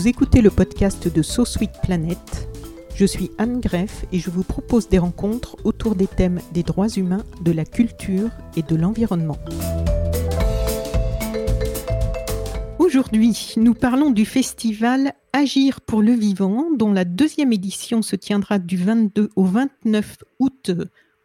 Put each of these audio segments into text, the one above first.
Vous écoutez le podcast de So Sweet Planet. Je suis Anne Greff et je vous propose des rencontres autour des thèmes des droits humains, de la culture et de l'environnement. Aujourd'hui, nous parlons du festival Agir pour le vivant, dont la deuxième édition se tiendra du 22 au 29 août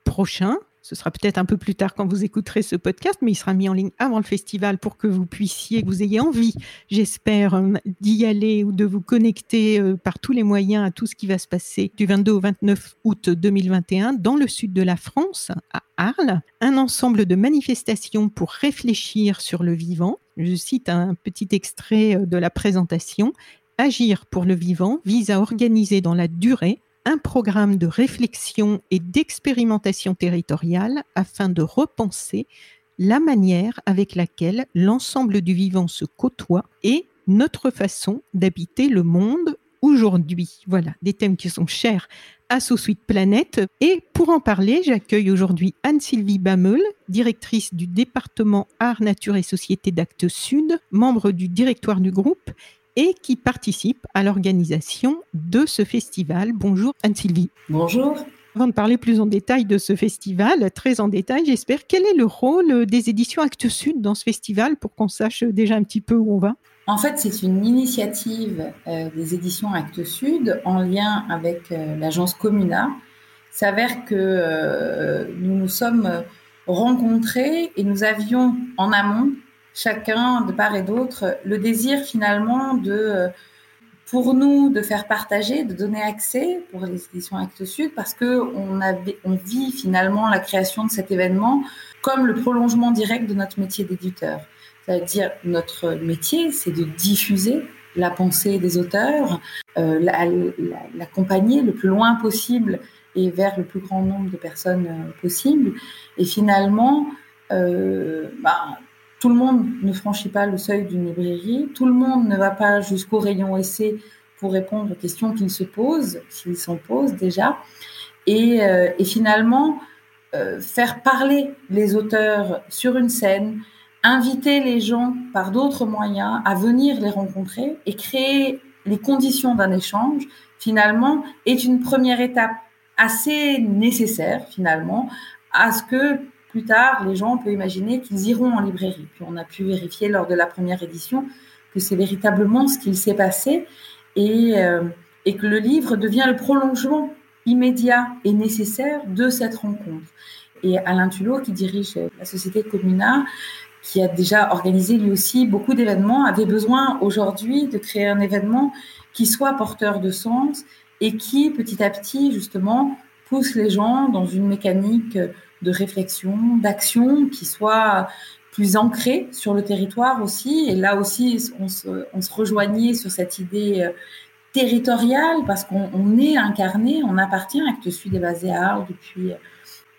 prochain ce sera peut-être un peu plus tard quand vous écouterez ce podcast, mais il sera mis en ligne avant le festival pour que vous puissiez, que vous ayez envie, j'espère, euh, d'y aller ou de vous connecter euh, par tous les moyens à tout ce qui va se passer du 22 au 29 août 2021 dans le sud de la France, à Arles. Un ensemble de manifestations pour réfléchir sur le vivant. Je cite un petit extrait euh, de la présentation. Agir pour le vivant vise à organiser dans la durée un programme de réflexion et d'expérimentation territoriale afin de repenser la manière avec laquelle l'ensemble du vivant se côtoie et notre façon d'habiter le monde aujourd'hui. Voilà, des thèmes qui sont chers à So Suite Planète. Et pour en parler, j'accueille aujourd'hui Anne-Sylvie Bameul, directrice du département Art, Nature et Société d'Actes Sud, membre du directoire du groupe et qui participe à l'organisation de ce festival. Bonjour Anne-Sylvie. Bonjour. Avant de parler plus en détail de ce festival, très en détail, j'espère, quel est le rôle des éditions Actes Sud dans ce festival pour qu'on sache déjà un petit peu où on va? En fait, c'est une initiative euh, des éditions Actes Sud en lien avec euh, l'agence Comuna. Il s'avère que euh, nous nous sommes rencontrés et nous avions en amont chacun de part et d'autre le désir finalement de pour nous de faire partager, de donner accès pour les éditions Actes Sud, parce que on, avait, on vit finalement la création de cet événement comme le prolongement direct de notre métier d'éditeur. C'est-à-dire notre métier, c'est de diffuser la pensée des auteurs, euh, l'accompagner le plus loin possible et vers le plus grand nombre de personnes euh, possible. Et finalement, euh, bah, tout le monde ne franchit pas le seuil d'une librairie, tout le monde ne va pas jusqu'au rayon essai pour répondre aux questions qu'il se pose, s'il s'en pose déjà. Et, euh, finalement, euh, faire parler les auteurs sur une scène, inviter les gens par d'autres moyens à venir les rencontrer et créer les conditions d'un échange, finalement, est une première étape assez nécessaire, finalement, à ce que plus tard, les gens, peuvent imaginer qu'ils iront en librairie. Puis on a pu vérifier lors de la première édition que c'est véritablement ce qu'il s'est passé et, euh, et que le livre devient le prolongement immédiat et nécessaire de cette rencontre. Et Alain Tulot, qui dirige la société Comuna, qui a déjà organisé lui aussi beaucoup d'événements, avait besoin aujourd'hui de créer un événement qui soit porteur de sens et qui, petit à petit, justement, pousse les gens dans une mécanique de réflexion, d'action qui soit plus ancrée sur le territoire aussi. Et là aussi, on se, rejoignait sur cette idée euh, territoriale parce qu'on est incarné, on appartient. Actes Sud est basé à Arles depuis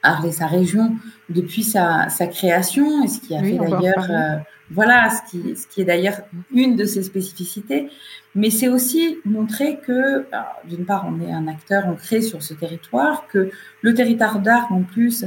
Arles et sa région depuis sa, création et ce qui a fait d'ailleurs euh, voilà ce qui, ce qui est d'ailleurs une de ses spécificités mais c'est aussi montrer que d'une part on est un acteur ancré sur ce territoire que le territoire d'Arles en plus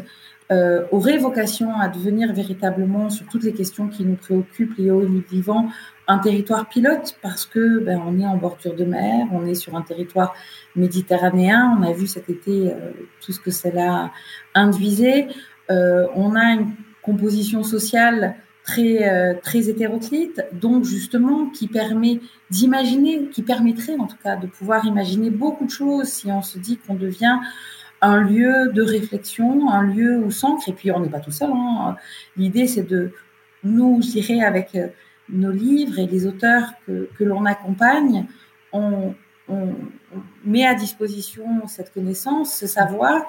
euh, aurait vocation à devenir véritablement, sur toutes les questions qui nous préoccupent, les hauts et les vivants, un territoire pilote parce que ben, on est en bordure de mer, on est sur un territoire méditerranéen. On a vu cet été euh, tout ce que cela induisait. Euh, on a une composition sociale très euh, très hétéroclite, donc justement qui permet d'imaginer, qui permettrait en tout cas de pouvoir imaginer beaucoup de choses si on se dit qu'on devient un lieu de réflexion, un lieu où s'ancre, et puis on n'est pas tout seul. Hein. L'idée, c'est de nous, je avec euh, nos livres et les auteurs que, l'on accompagne, on, on, met à disposition cette connaissance, ce savoir,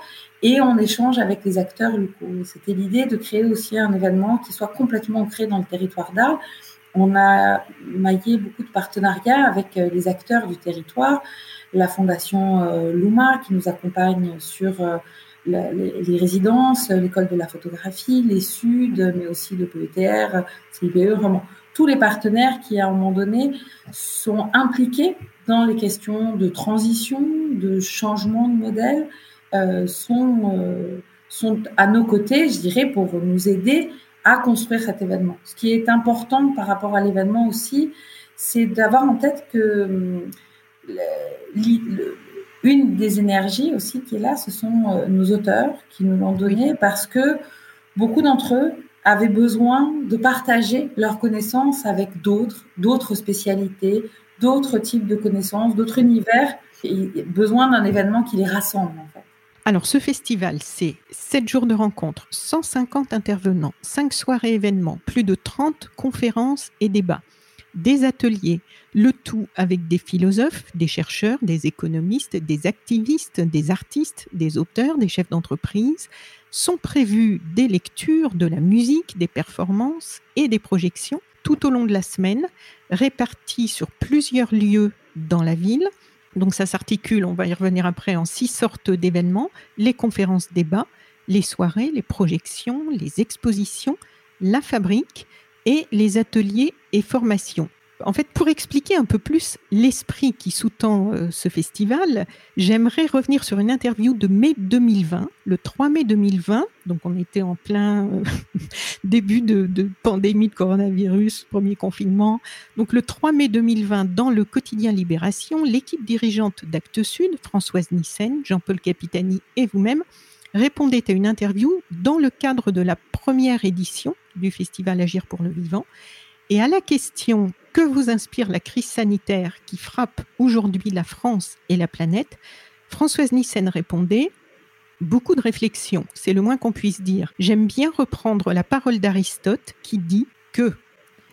et on échange avec les acteurs locaux. C'était l'idée de créer aussi un événement qui soit complètement ancré dans le territoire d'Arles. On a maillé beaucoup de partenariats avec euh, les acteurs du territoire, la Fondation euh, Luma qui nous accompagne sur euh, les, résidences, l'école de la photographie, les Suds, mais aussi le PETR, CIBE, vraiment tous les partenaires qui, à un moment donné, sont impliqués dans les questions de transition, de changement de modèle, euh, sont, sont à nos côtés, je dirais, pour nous aider à construire cet événement. Ce qui est important par rapport à l'événement aussi, c'est d'avoir en tête que une des énergies aussi qui est là, ce sont euh, nos auteurs qui nous l'ont donné parce que beaucoup d'entre eux avaient besoin de partager leurs connaissances avec d'autres, d'autres spécialités, d'autres types de connaissances, d'autres univers, et besoin d'un événement qui les rassemble en fait. Alors ce festival, c'est 7 jours de rencontres, 150 intervenants, 5 soirées événements, plus de 30 conférences et débats, des ateliers, le tout avec des philosophes, des chercheurs, des économistes, des activistes, des artistes, des auteurs, des chefs d'entreprise, sont prévues des lectures, de la musique, des performances et des projections tout au long de la semaine, réparties sur plusieurs lieux dans la ville. Donc ça s'articule, on va y revenir après, en six sortes d'événements, les conférences débats, les soirées, les projections, les expositions, la fabrique et les ateliers et formations. En fait, pour expliquer un peu plus l'esprit qui sous-tend euh, ce festival, j'aimerais revenir sur une interview de mai 2020, le 3 mai 2020. Donc, on était en plein euh, début de, pandémie de coronavirus, premier confinement. Donc, le 3 mai 2020, dans le quotidien Libération, l'équipe dirigeante d'Actes Sud, Françoise Nissen, Jean-Paul Capitani et vous-même, répondait à une interview dans le cadre de la première édition du festival Agir pour le vivant. Et à la question que vous inspire la crise sanitaire qui frappe aujourd'hui la France et la planète, Françoise Nissen répondait Beaucoup de réflexions, c'est le moins qu'on puisse dire. J'aime bien reprendre la parole d'Aristote qui dit que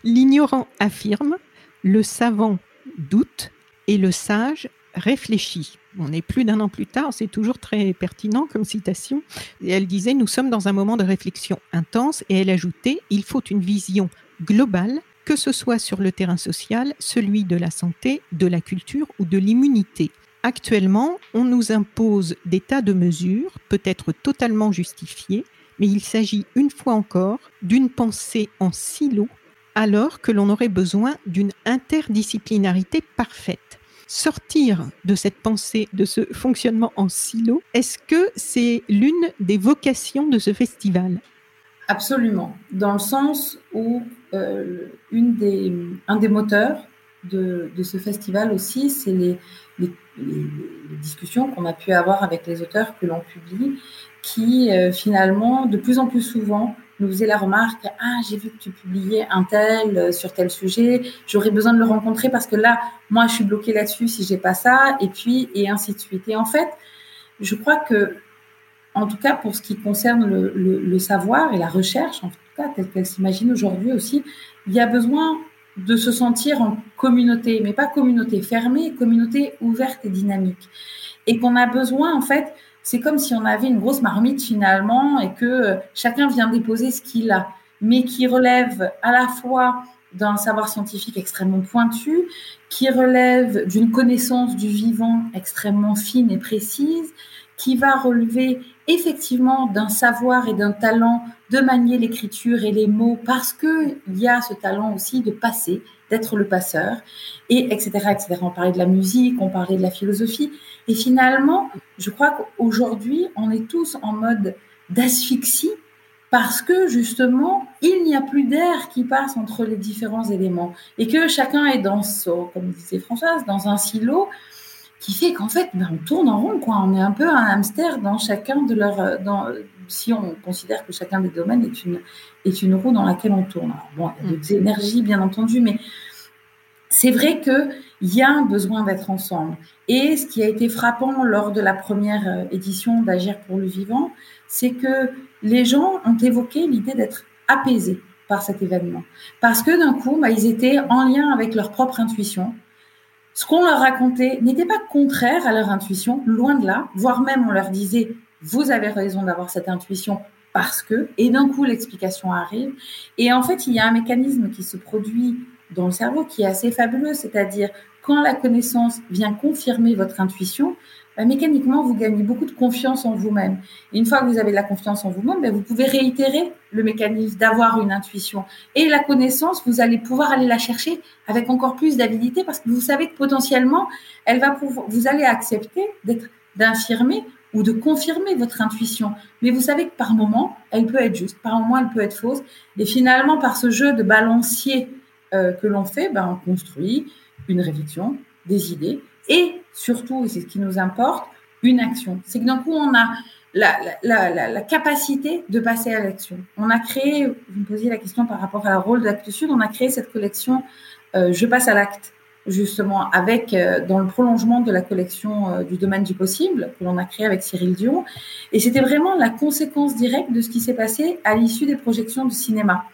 l'ignorant affirme, le savant doute et le sage réfléchit. On est plus d'un an plus tard, c'est toujours très pertinent comme citation. Elle disait Nous sommes dans un moment de réflexion intense, et elle ajoutait Il faut une vision globale que ce soit sur le terrain social, celui de la santé, de la culture ou de l'immunité. Actuellement, on nous impose des tas de mesures, peut-être totalement justifiées, mais il s'agit une fois encore d'une pensée en silo, alors que l'on aurait besoin d'une interdisciplinarité parfaite. Sortir de cette pensée, de ce fonctionnement en silo, est-ce que c'est l'une des vocations de ce festival? Absolument, dans le sens où euh, un des moteurs de, ce festival aussi, c'est les, discussions qu'on a pu avoir avec les auteurs que l'on publie, qui euh, finalement, de plus en plus souvent, nous faisaient la remarque Ah, j'ai vu que tu publiais un tel euh, sur tel sujet, j'aurais besoin de le rencontrer parce que là, moi, je suis bloquée là-dessus si j'ai pas ça, et puis, et ainsi de suite. Et en fait, je crois que en tout cas pour ce qui concerne le, savoir et la recherche, en tout cas telle qu'elle s'imagine aujourd'hui aussi, il y a besoin de se sentir en communauté, mais pas communauté fermée, communauté ouverte et dynamique. Et qu'on a besoin, en fait, c'est comme si on avait une grosse marmite finalement et que euh, chacun vient déposer ce qu'il a, mais qui relève à la fois d'un savoir scientifique extrêmement pointu, qui relève d'une connaissance du vivant extrêmement fine et précise, qui va relever effectivement d'un savoir et d'un talent de manier l'écriture et les mots parce que il y a ce talent aussi de passer, d'être le passeur, et etc., etc. On parlait de la musique, on parlait de la philosophie, et finalement, je crois qu'aujourd'hui, on est tous en mode d'asphyxie parce que justement, il n'y a plus d'air qui passe entre les différents éléments et que chacun est dans, son, comme disait Françoise, dans un silo qui fait qu'en fait, ben, on tourne en rond, quoi. On est un peu un hamster dans chacun de leurs, euh, si on considère que chacun des domaines est une, est une roue dans laquelle on tourne. Alors, bon, il y a des mm. énergies, bien entendu, mais c'est vrai qu'il y a un besoin d'être ensemble. Et ce qui a été frappant lors de la première euh, édition d'Agir pour le vivant, c'est que les gens ont évoqué l'idée d'être apaisés par cet événement. Parce que d'un coup, bah, ils étaient en lien avec leur propre intuition, ce qu'on leur racontait n'était pas contraire à leur intuition, loin de là, voire même on leur disait, vous avez raison d'avoir cette intuition parce que, et d'un coup l'explication arrive. Et en fait, il y a un mécanisme qui se produit dans le cerveau qui est assez fabuleux, c'est-à-dire quand la connaissance vient confirmer votre intuition, bah, mécaniquement, vous gagnez beaucoup de confiance en vous-même. Une fois que vous avez de la confiance en vous-même, bah, vous pouvez réitérer le mécanisme d'avoir une intuition. Et la connaissance, vous allez pouvoir aller la chercher avec encore plus d'avidité parce que vous savez que potentiellement, elle va pouvoir, vous allez accepter d'être, d'infirmer ou de confirmer votre intuition. Mais vous savez que par moment, elle peut être juste, par moment, elle peut être fausse. Et finalement, par ce jeu de balancier euh, que l'on fait, ben, on construit une réflexion, des idées et surtout, et c'est ce qui nous importe, une action. C'est que d'un coup, on a la, capacité de passer à l'action. On a créé, vous me posiez la question par rapport à la rôle d'Acte Sud, on a créé cette collection euh, Je passe à l'acte, justement, avec euh, dans le prolongement de la collection du domaine du possible que l'on a créé avec Cyril Dion. Et c'était vraiment la conséquence directe de ce qui s'est passé à l'issue des projections du cinéma,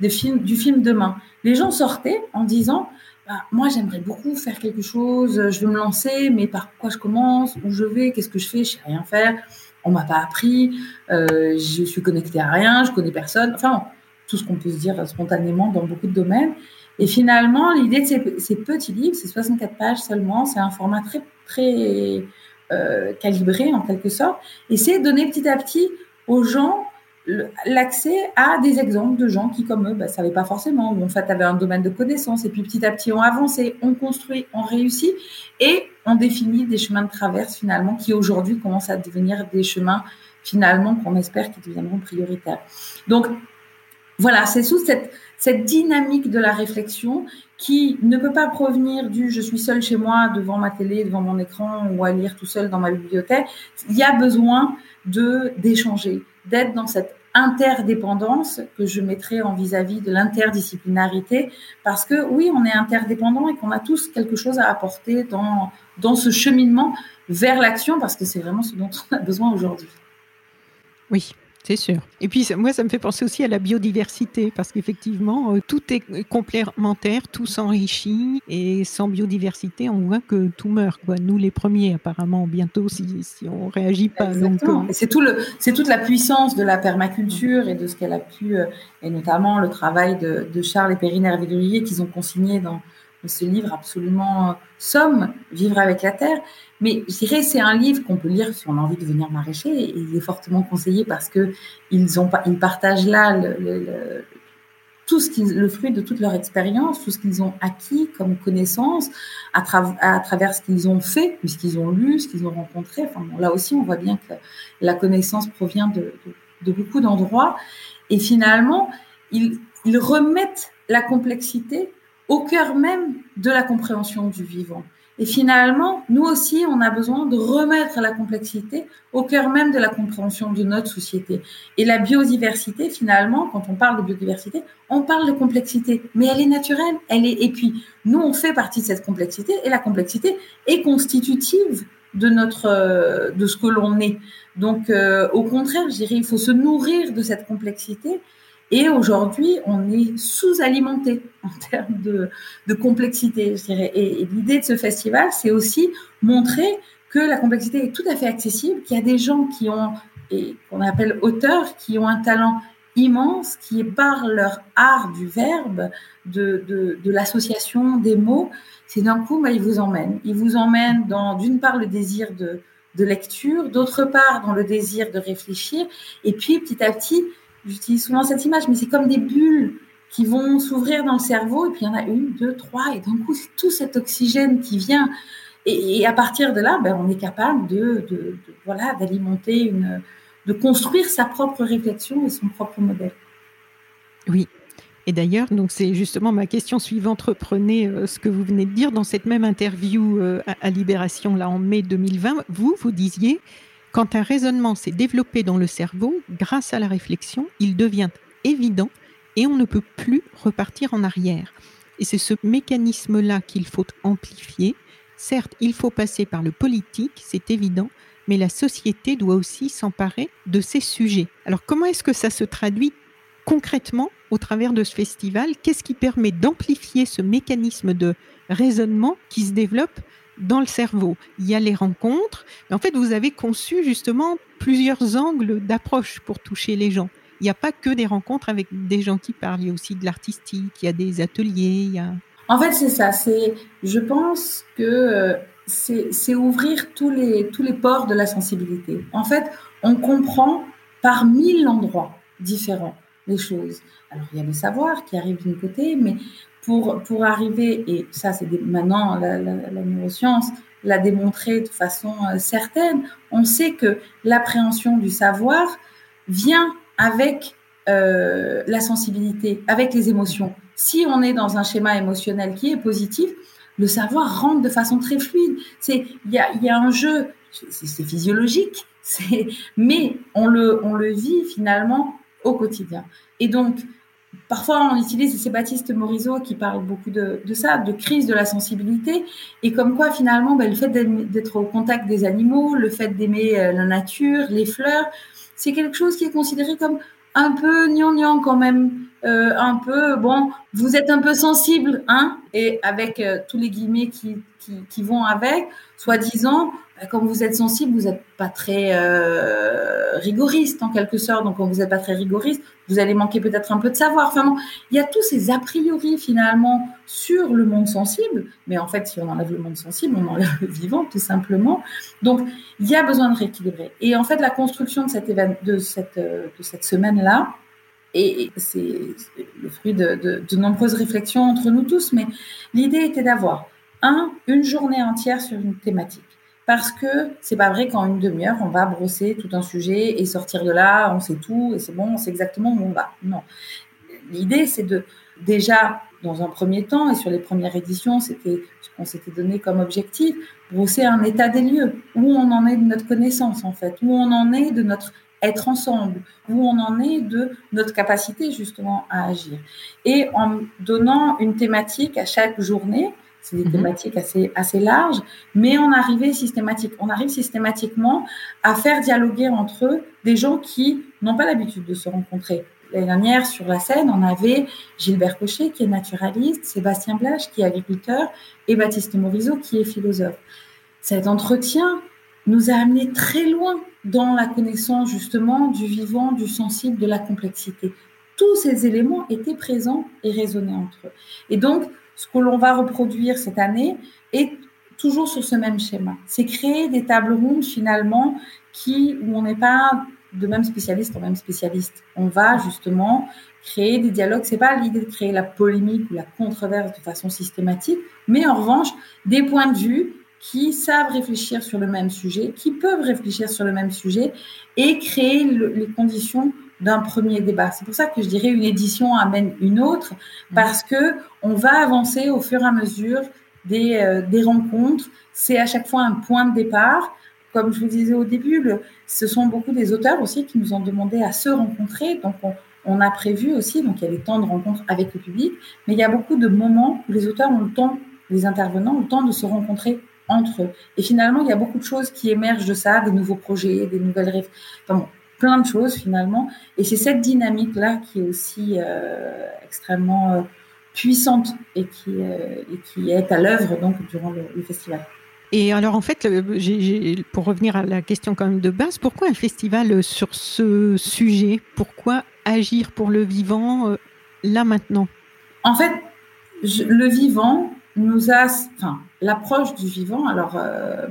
des films, du film Demain. Les gens sortaient en disant bah, moi, j'aimerais beaucoup faire quelque chose, je veux me lancer, mais par quoi je commence, où je vais, qu'est-ce que je fais, je sais rien faire, on m'a pas appris, euh, je suis connectée à rien, je connais personne, enfin, tout ce qu'on peut se dire spontanément dans beaucoup de domaines. Et finalement, l'idée de ces, ces, petits livres, c'est 64 pages seulement, c'est un format très, très euh, calibré en quelque sorte, et c'est donner petit à petit aux gens l'accès à des exemples de gens qui, comme eux, ne bah, savaient pas forcément, ou en fait avaient un domaine de connaissances, et puis petit à petit ont avancé, ont construit, ont réussi, et ont défini des chemins de traverse finalement qui aujourd'hui commencent à devenir des chemins finalement qu'on espère qu'ils deviendront prioritaires. Donc voilà, c'est sous cette, cette dynamique de la réflexion qui ne peut pas provenir du je suis seul chez moi devant ma télé, devant mon écran ou à lire tout seul dans ma bibliothèque. Il y a besoin de d'échanger, d'être dans cette interdépendance que je mettrais en vis-à-vis de l'interdisciplinarité, parce que oui, on est interdépendants et qu'on a tous quelque chose à apporter dans, dans ce cheminement vers l'action, parce que c'est vraiment ce dont on a besoin aujourd'hui. Oui, c'est sûr. Et puis, moi, ça me fait penser aussi à la biodiversité, parce qu'effectivement, euh, tout est complémentaire, tout s'enrichit, et sans biodiversité, on voit que tout meurt. Quoi. Nous, les premiers, apparemment, bientôt, si, si on ne réagit pas. Euh, c'est, tout le, c'est toute la puissance de la permaculture et de ce qu'elle a pu, euh, et notamment le travail de, de Charles et Perrine Hervé qu'ils ont consigné dans ce livre absolument somme, Vivre avec la terre. Mais je dirais c'est un livre qu'on peut lire si on a envie de devenir maraîcher et il est fortement conseillé parce que ils ont ils partagent là le, tout ce qu'ils, le fruit de toute leur expérience, tout ce qu'ils ont acquis comme connaissance à, travers ce qu'ils ont fait, ce qu'ils ont lu, ce qu'ils ont rencontré. Là aussi, on voit bien que la connaissance provient de, beaucoup d'endroits. Et finalement, ils remettent la complexité au cœur même de la compréhension du vivant. Et finalement, nous aussi, on a besoin de remettre la complexité au cœur même de la compréhension de notre société. Et la biodiversité, finalement, quand on parle de biodiversité, on parle de complexité, mais elle est naturelle. Elle est, et puis, nous, on fait partie de cette complexité, et la complexité est constitutive de notre, de ce que l'on est. Donc, euh, au contraire, je dirais, il faut se nourrir de cette complexité et aujourd'hui, on est sous-alimenté en termes de, complexité, je dirais. Et, l'idée de ce festival, c'est aussi montrer que la complexité est tout à fait accessible, qu'il y a des gens qui ont, et qu'on appelle auteurs, qui ont un talent immense, qui par leur art du verbe, de, de, de l'association des mots, c'est d'un coup, bah, ils vous emmènent. Ils vous emmènent dans, d'une part, le désir de, de lecture, d'autre part, dans le désir de réfléchir, et puis petit à petit, J'utilise souvent cette image, mais c'est comme des bulles qui vont s'ouvrir dans le cerveau, et puis il y en a une, deux, trois, et d'un coup, c'est tout cet oxygène qui vient. Et, à partir de là, ben, on est capable de, voilà, d'alimenter une, de construire sa propre réflexion et son propre modèle. Oui. Et d'ailleurs, donc c'est justement ma question suivante. Reprenez euh, ce que vous venez de dire dans cette même interview euh, à Libération là en mai 2020. Vous, vous disiez quand un raisonnement s'est développé dans le cerveau, grâce à la réflexion, il devient évident et on ne peut plus repartir en arrière. Et c'est ce mécanisme-là qu'il faut amplifier. Certes, il faut passer par le politique, c'est évident, mais la société doit aussi s'emparer de ces sujets. Alors comment est-ce que ça se traduit concrètement au travers de ce festival? Qu'est-ce qui permet d'amplifier ce mécanisme de raisonnement qui se développe dans le cerveau. Il y a les rencontres, en fait, vous avez conçu justement plusieurs angles d'approche pour toucher les gens. Il n'y a pas que des rencontres avec des gens qui parlent, il y a aussi de l'artistique, il y a des ateliers. Il y a... En fait, c'est ça. C'est, je pense que euh, c'est ouvrir tous les, tous les ports de la sensibilité. En fait, on comprend par mille endroits différents les choses. Alors, il y a le savoir qui arrive d'une côté, mais pour, pour arriver, et ça, c'est maintenant la, la, la, neuroscience l'a démontré de façon euh, certaine, on sait que l'appréhension du savoir vient avec euh, la sensibilité, avec les émotions. Si on est dans un schéma émotionnel qui est positif, le savoir rentre de façon très fluide. C'est il y a, y a un jeu, c'est physiologique, mais on le on le vit finalement au quotidien. Et donc Parfois, on utilise, c'est Baptiste Morisot qui parle beaucoup de, ça, de crise de la sensibilité, et comme quoi finalement, ben, le fait d'être au contact des animaux, le fait d'aimer euh, la nature, les fleurs, c'est quelque chose qui est considéré comme un peu gnangnan quand même, euh, un peu, bon, vous êtes un peu sensible, hein, et avec euh, tous les guillemets qui, qui vont avec, soi-disant, bah, comme vous êtes sensible, vous n'êtes pas très euh, rigoriste en quelque sorte. Donc, quand vous n'êtes pas très rigoriste, vous allez manquer peut-être un peu de savoir. Il y a tous ces a priori finalement sur le monde sensible. Mais en fait, si on enlève le monde sensible, on enlève le vivant tout simplement. Donc, il y a besoin de rééquilibrer. Et en fait, la construction de euh, cette semaine-là, et c'est le fruit de, de nombreuses réflexions entre nous tous, mais l'idée était d'avoir un, une journée entière sur une thématique parce que c'est pas vrai qu'en une demi-heure, on va brosser tout un sujet et sortir de là, on sait tout et c'est bon, on sait exactement où on va. Non. L'idée, c'est de déjà, dans un premier temps et sur les premières éditions, c'était ce qu'on s'était donné comme objectif, brosser un état des lieux, où on en est de notre connaissance en fait, où on en est de notre être ensemble, où on en est de notre capacité justement à agir? Et en donnant une thématique à chaque journée, c'est des mhm. thématiques assez, assez larges, mais on arrivait systématique, on arrive systématiquement à faire dialoguer entre eux des gens qui n'ont pas l'habitude de se rencontrer. L'année dernière, sur la scène, on avait Gilbert Cochet, qui est naturaliste, Sébastien Blache, qui est agriculteur, et Baptiste Morisot, qui est philosophe. Cet entretien nous a amené très loin dans la connaissance justement du vivant, du sensible, de la complexité. Tous ces éléments étaient présents et résonnaient entre eux. Et donc, ce que l'on va reproduire cette année est toujours sur ce même schéma. C'est créer des tables rondes finalement qui, où on n'est pas de même spécialiste en même spécialiste. On va justement créer des dialogues. C'est pas l'idée de créer la polémique ou la controverse de façon systématique, mais en revanche, des points de vue qui savent réfléchir sur le même sujet, qui peuvent réfléchir sur le même sujet et créer les conditions d'un premier débat. C'est pour ça que je dirais une édition amène une autre, parce que on va avancer au fur et à mesure des, euh, des rencontres. C'est à chaque fois un point de départ. Comme je vous disais au début, le, ce sont beaucoup des auteurs aussi qui nous ont demandé à se rencontrer. Donc, on, on a prévu aussi, donc il y a des temps de rencontre avec le public, mais il y a beaucoup de moments où les auteurs ont le temps, les intervenants ont le temps de se rencontrer entre eux. Et finalement, il y a beaucoup de choses qui émergent de ça, des nouveaux projets, des nouvelles rêves. Enfin, plein de choses finalement. Et c'est cette dynamique-là qui est aussi euh, extrêmement euh, puissante et qui, euh, et qui est à l'œuvre donc durant le, le, festival. Et alors en fait, pour revenir à la question quand même de base, pourquoi un festival sur ce sujet? Pourquoi agir pour le vivant là maintenant? En fait, je, le vivant, nous a, enfin, l'approche du vivant. Alors, euh,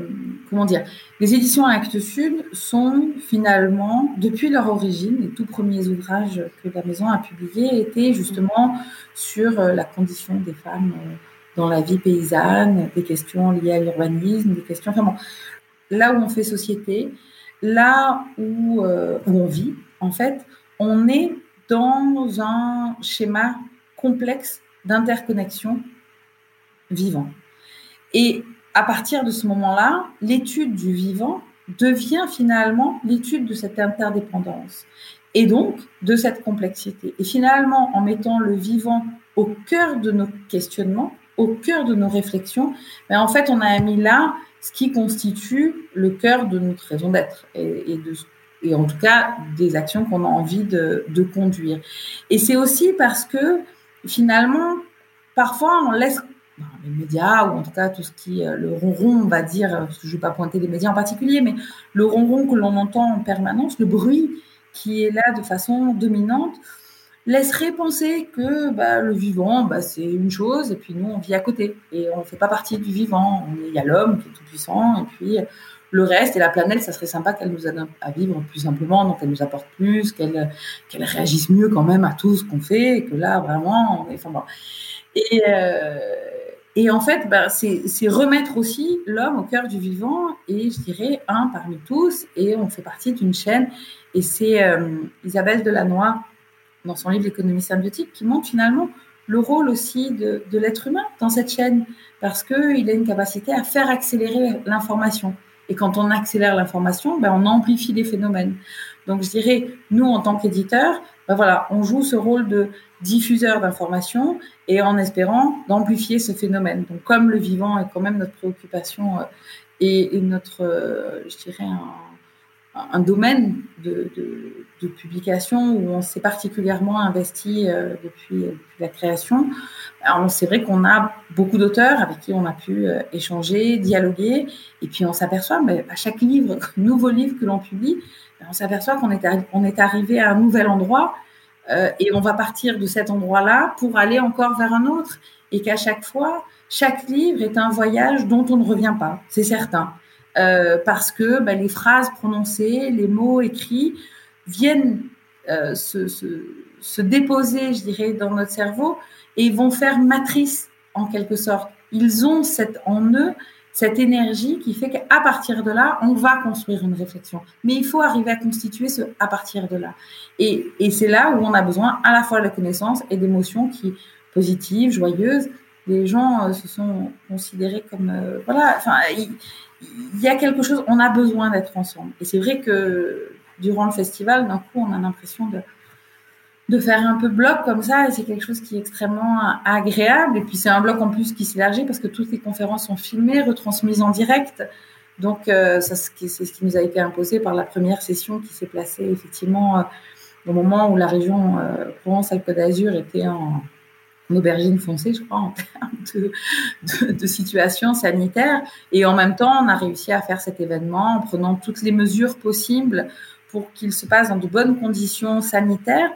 comment dire Les éditions Actes Sud sont finalement, depuis leur origine, les tout premiers ouvrages que la maison a publiés étaient justement sur euh, la condition des femmes euh, dans la vie paysanne, des questions liées à l'urbanisme, des questions vraiment là où on fait société, là où on vit. En fait, on est dans un schéma complexe d'interconnexion vivant. Et à partir de ce moment-là, l'étude du vivant devient finalement l'étude de cette interdépendance et donc de cette complexité. Et finalement, en mettant le vivant au cœur de nos questionnements, au cœur de nos réflexions, ben en fait, on a mis là ce qui constitue le cœur de notre raison d'être et, et, en tout cas des actions qu'on a envie de conduire. Et c'est aussi parce que finalement, parfois, on laisse les médias, ou en tout cas tout ce qui, le ronron, on va dire, parce que je ne vais pas pointer les médias en particulier, mais le ronron que l'on entend en permanence, le bruit qui est là de façon dominante, laisserait penser que bah, le vivant, bah, c'est une chose, et puis nous, on vit à côté, et on ne fait pas partie du vivant. Il y a l'homme qui est tout puissant, et puis le reste, et la planète, ça serait sympa qu'elle nous aide à vivre plus simplement, donc qu'elle nous apporte plus, qu'elle qu'elle réagisse mieux quand même à tout ce qu'on fait, et que là, vraiment, on est... Enfin, bon. et, euh, et en fait, bah, c'est remettre aussi l'homme au cœur du vivant, et je dirais un parmi tous, et on fait partie d'une chaîne, et c'est euh, Isabelle Delannoy, dans son livre L'économie symbiotique, qui montre finalement le rôle aussi de, l'être humain dans cette chaîne, parce qu'il a une capacité à faire accélérer l'information. Et quand on accélère l'information, ben, on amplifie les phénomènes. Donc je dirais, nous, en tant qu'éditeurs, ben voilà, on joue ce rôle de diffuseur d'informations et en espérant d'amplifier ce phénomène. Donc comme le vivant est quand même notre préoccupation euh, et, notre, euh, je dirais, un, domaine de, de, publication où on s'est particulièrement investi euh, depuis, la création. C'est vrai qu'on a beaucoup d'auteurs avec qui on a pu échanger, dialoguer, et puis on s'aperçoit, mais à chaque livre, nouveau livre que l'on publie, on s'aperçoit qu'on est, on est arrivé à un nouvel endroit euh, et on va partir de cet endroit-là pour aller encore vers un autre, et qu'à chaque fois, chaque livre est un voyage dont on ne revient pas, c'est certain. Euh, parce que bah, les phrases prononcées, les mots écrits viennent euh, se, se, se, déposer, je dirais, dans notre cerveau et vont faire matrice en quelque sorte. Ils ont cette, en eux cette énergie qui fait qu'à partir de là, on va construire une réflexion. Mais il faut arriver à constituer ce à partir de là. Et, c'est là où on a besoin à la fois de connaissance et d'émotions qui positives, joyeuses. Les gens euh, se sont considérés comme voilà. Enfin, il y a quelque chose, on a besoin d'être ensemble. Et c'est vrai que durant le festival, d'un coup, on a l'impression de, de faire un peu bloc comme ça, et c'est quelque chose qui est extrêmement agréable. Et puis c'est un bloc en plus qui s'élargit parce que toutes les conférences sont filmées, retransmises en direct. Donc euh, c'est ce qui nous a été imposé par la première session qui s'est placée effectivement euh, au moment où la région euh, Provence-Alpes d'Azur était en, aubergine foncée, je crois, en termes de, situation sanitaire. Et en même temps, on a réussi à faire cet événement en prenant toutes les mesures possibles pour qu'il se passe dans de bonnes conditions sanitaires.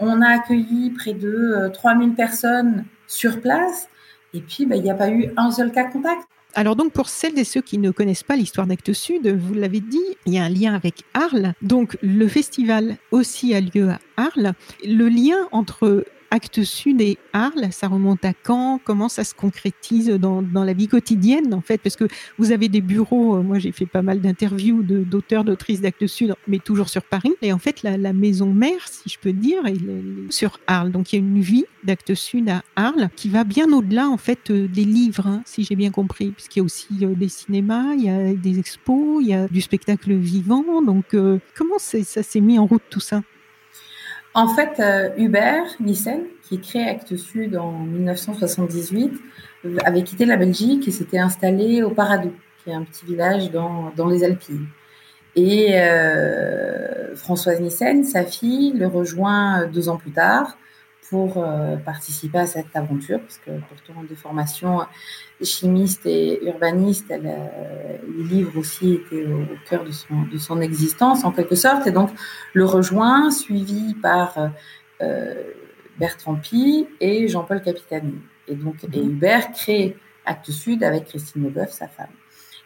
On a accueilli près de 3000 euh, personnes sur place. Et puis, ben, il n'y a pas eu un seul cas contact. Alors donc pour celles et ceux qui ne connaissent pas l'histoire d'Actes Sud, vous l'avez dit, il y a un lien avec Arles. Donc le festival aussi a lieu à Arles. Le lien entre Acte Sud et Arles, ça remonte à quand? Comment ça se concrétise dans, la vie quotidienne, en fait? Parce que vous avez des bureaux, euh, moi j'ai fait pas mal d'interviews d'auteurs, d'autrices d'Acte Sud, mais toujours sur Paris. Et en fait, la, maison mère, si je peux dire, est sur Arles. Donc il y a une vie d'Acte Sud à Arles qui va bien au-delà, en fait, euh, des livres, hein, si j'ai bien compris. Puisqu'il y a aussi euh, des cinémas, il y a des expos, il y a du spectacle vivant. Donc comment ça s'est mis en route tout ça? En fait, euh, Hubert Nissen, qui crée Actes Sud en 1978, avait quitté la Belgique et s'était installé au Paradou, qui est un petit village dans, dans les Alpilles. Et euh, Françoise Nissen, sa fille, le rejoint deux ans plus tard pour euh, participer à cette aventure, parce que pourtant de formation chimiste et urbaniste, elle, euh, les livres aussi étaient au, cœur de son, de son existence en quelque sorte, et donc le rejoint, suivi par euh, Bertrand Pi et Jean-Paul Capitani. Et donc et mhm. Hubert crée Actes Sud avec Christine Leboeuf, sa femme.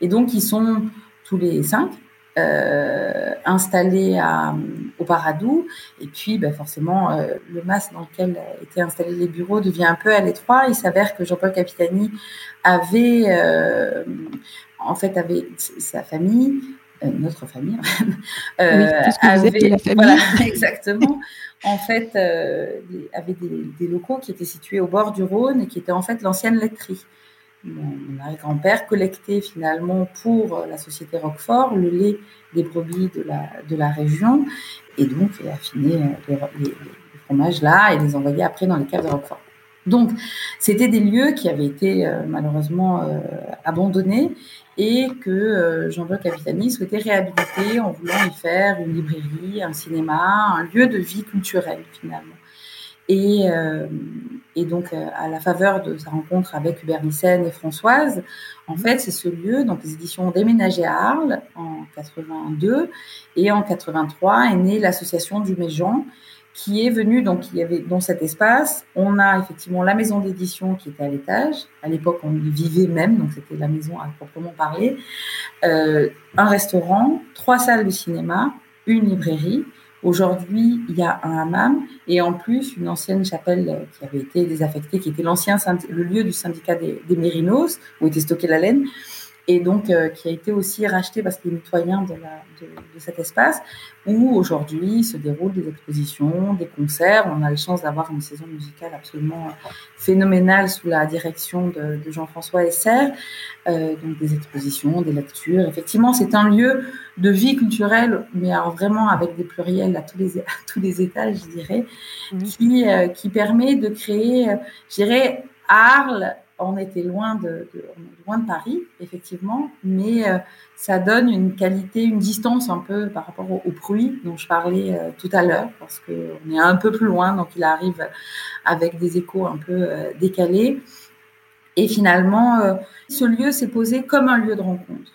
Et donc ils sont tous les cinq euh, installé à, au Paradou. Et puis, ben, forcément, euh, le mas dans lequel étaient installés les bureaux devient un peu à l'étroit. Il s'avère que Jean-Paul Capitani avait, euh, en fait, avait sa famille, euh, notre famille, oui, avait, la famille. voilà, exactement. en fait, avait des, des, locaux qui étaient situés au bord du Rhône et qui étaient en fait l'ancienne laiterie mon, arrière-grand-père collectait finalement pour euh, la société Roquefort le lait des brebis de la, de la région et donc affinait euh, les, les, fromages là et les envoyait après dans les caves de Roquefort. Donc, c'était des lieux qui avaient été euh, malheureusement abandonnés et que Jean-Paul Capitani souhaitait réhabiliter en voulant y faire une librairie, un cinéma, un lieu de vie culturelle finalement. Et et donc à la faveur de sa rencontre avec Hubert Nissen et Françoise, en fait, c'est ce lieu, donc les éditions ont déménagé à Arles en 82 et en 83 est née l'association du Méjean qui est venue, donc il y avait dans cet espace, on a effectivement la maison d'édition qui était à l'étage. À l'époque, on y vivait même, donc c'était la maison à proprement parler. Euh, un restaurant, trois salles de cinéma, une librairie. Aujourd'hui, il y a un hammam et en plus une ancienne chapelle qui avait été désaffectée, qui était l'ancien le lieu du syndicat des, des Mérinos, où était stockée la laine et donc euh, qui a été aussi racheté parce qu'il est mitoyen de, la, de, de, cet espace, où aujourd'hui se déroulent des expositions, des concerts. On a la chance d'avoir une saison musicale absolument phénoménale sous la direction de, de Jean-François Esser, euh, donc des expositions, des lectures. Effectivement, c'est un lieu de vie culturelle, mais alors vraiment avec des pluriels à tous les, à tous les étages, je dirais, qui, euh, qui permet de créer, je dirais, Arles on était loin de, loin de Paris, effectivement, mais euh, ça donne une qualité, une distance un peu par rapport au, bruit dont je parlais euh, tout à l'heure, parce qu'on est un peu plus loin, donc il arrive avec des échos un peu euh, décalés. Et finalement, ce lieu s'est posé comme un lieu de rencontre.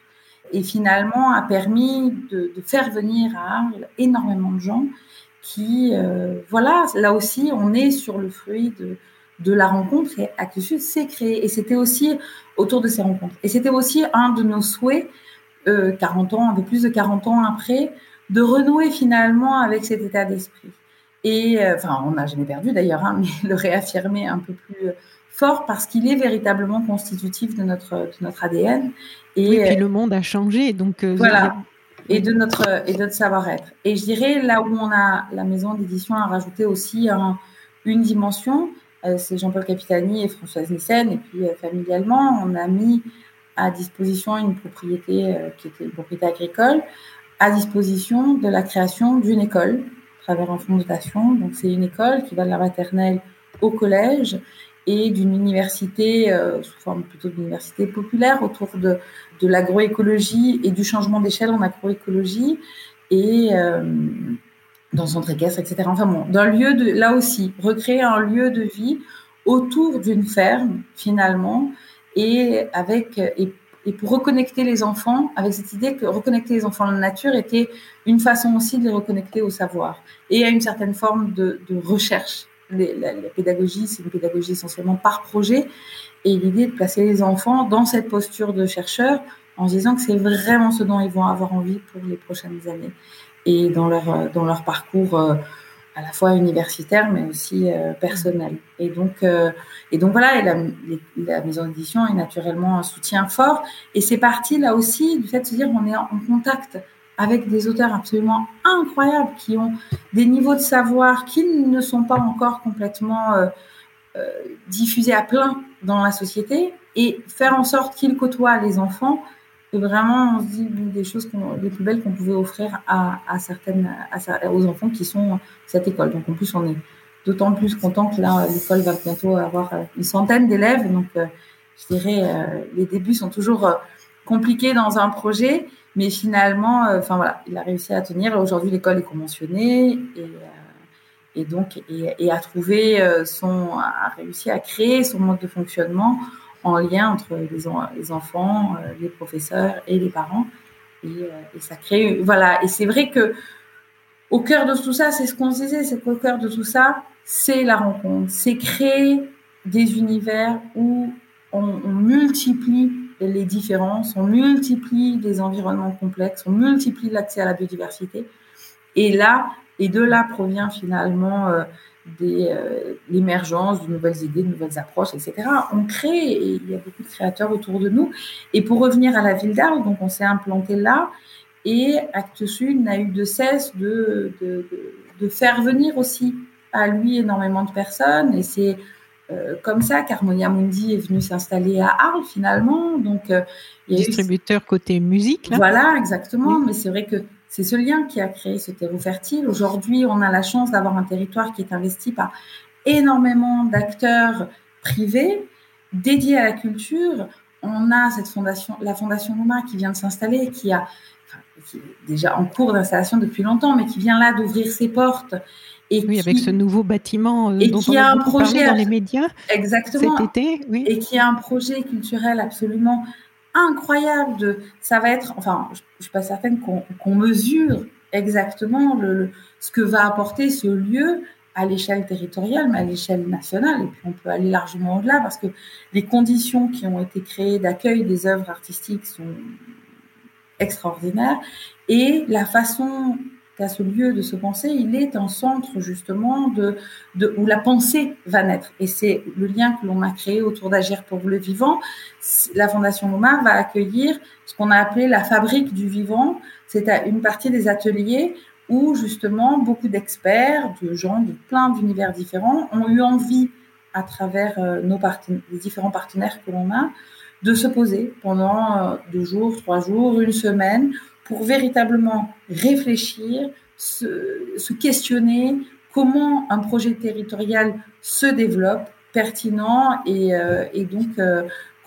Et finalement, a permis de, de faire venir à Arles énormément de gens qui, voilà, là aussi, on est sur le fruit de, de la rencontre et Actes Sud s'est créé. Et c'était aussi autour de ces rencontres. Et c'était aussi un de nos souhaits, euh, 40 ans, un peu plus de 40 ans après, de renouer finalement avec cet état d'esprit. Et euh, enfin, on n'a jamais perdu d'ailleurs, hein, mais le réaffirmer un peu plus fort parce qu'il est véritablement constitutif de notre, de notre ADN. Et, puis le monde a changé, donc euh, voilà. Et de notre et de notre savoir-être. Et je dirais là où on a la maison d'édition a rajouté aussi un, une dimension, euh, c'est Jean-Paul Capitani et Françoise Nissen. Et puis, euh, familialement, on a mis à disposition une propriété euh, qui était une propriété agricole, à disposition de la création d'une école à travers un fonds de dotation. Donc, c'est une école qui va de la maternelle au collège et d'une université, sous forme plutôt d'université populaire, autour de, de l'agroécologie et du changement d'échelle en agroécologie. Et, dans son équestre, etc. Enfin bon, d'un lieu de, là aussi, recréer un lieu de vie autour d'une ferme, finalement, et avec, et, pour reconnecter les enfants, avec cette idée que reconnecter les enfants à la nature était une façon aussi de les reconnecter au savoir et à une certaine forme de, recherche. La, la, pédagogie, c'est une pédagogie essentiellement par projet, et l'idée de placer les enfants dans cette posture de chercheur en disant que c'est vraiment ce dont ils vont avoir envie pour les prochaines années et dans leur, euh, dans leur parcours euh, à la fois universitaire mais aussi euh, personnel. Et donc, et donc voilà, la, la maison d'édition est naturellement un soutien fort. Et c'est parti là aussi du fait de se dire on est en contact avec des auteurs absolument incroyables qui ont des niveaux de savoir qui ne sont pas encore complètement diffusés à plein dans la société et faire en sorte qu'ils côtoient les enfants et vraiment, on se dit des choses les plus belles qu'on pouvait offrir à, à certaines, à, aux enfants qui sont cette école. Donc en plus, on est d'autant plus content que là, l'école va bientôt avoir euh, une centaine d'élèves. Donc euh, je dirais, euh, les débuts sont toujours compliqués dans un projet, mais finalement, enfin voilà, il a réussi à tenir. Aujourd'hui, l'école est conventionnée et, et donc et, et a trouvé son, a réussi à créer son mode de fonctionnement en lien entre les, enfants, euh, les professeurs et les parents. Et, euh, et ça crée, voilà. Et c'est vrai que au cœur de tout ça, c'est ce qu'on disait, c'est qu'au cœur de tout ça, c'est la rencontre, c'est créer des univers où on, on, multiplie les différences, on multiplie des environnements complexes, on multiplie l'accès à la biodiversité. Et là, et de là provient finalement euh, euh, l'émergence de nouvelles idées, de nouvelles approches, etc. On crée et il y a beaucoup de créateurs autour de nous. Et pour revenir à la ville d'Arles, donc on s'est implanté là et Actes Sud n'a eu de cesse de, de, de, faire venir aussi à lui énormément de personnes et c'est euh, comme ça qu'Harmonia Mundi est venu s'installer à Arles finalement. Donc, euh, il y a distributeur côté musique. Là. Voilà, exactement. Oui. Mais c'est vrai que c'est ce lien qui a créé ce terreau fertile. Aujourd'hui, on a la chance d'avoir un territoire qui est investi par énormément d'acteurs privés dédiés à la culture. On a cette fondation, la fondation Noma qui vient de s'installer, qui a qui est déjà en cours d'installation depuis longtemps, mais qui vient là d'ouvrir ses portes. Et oui, avec ce nouveau bâtiment et dont qui on a a un projet dans les médias exactement cet été. Oui. et qui a un projet culturel absolument incroyable. De, ça va être, enfin, je, ne suis pas certaine qu'on mesure exactement le, ce que va apporter ce lieu à l'échelle territoriale, mais à l'échelle nationale. Et puis on peut aller largement au-delà parce que les conditions qui ont été créées d'accueil des œuvres artistiques sont extraordinaires et la façon à ce lieu de se penser, il est un centre justement de, de où la pensée va naître. Et c'est le lien que l'on a créé autour d'Agir pour le vivant. La Fondation Loma va accueillir ce qu'on a appelé la fabrique du vivant. C'est une partie des ateliers où justement beaucoup d'experts, de gens de plein d'univers différents ont eu envie, à travers euh, nos les différents partenaires que l'on a, de se poser pendant euh, deux jours, trois jours, une semaine, pour véritablement réfléchir, se, questionner comment un projet territorial se développe, pertinent et, euh, donc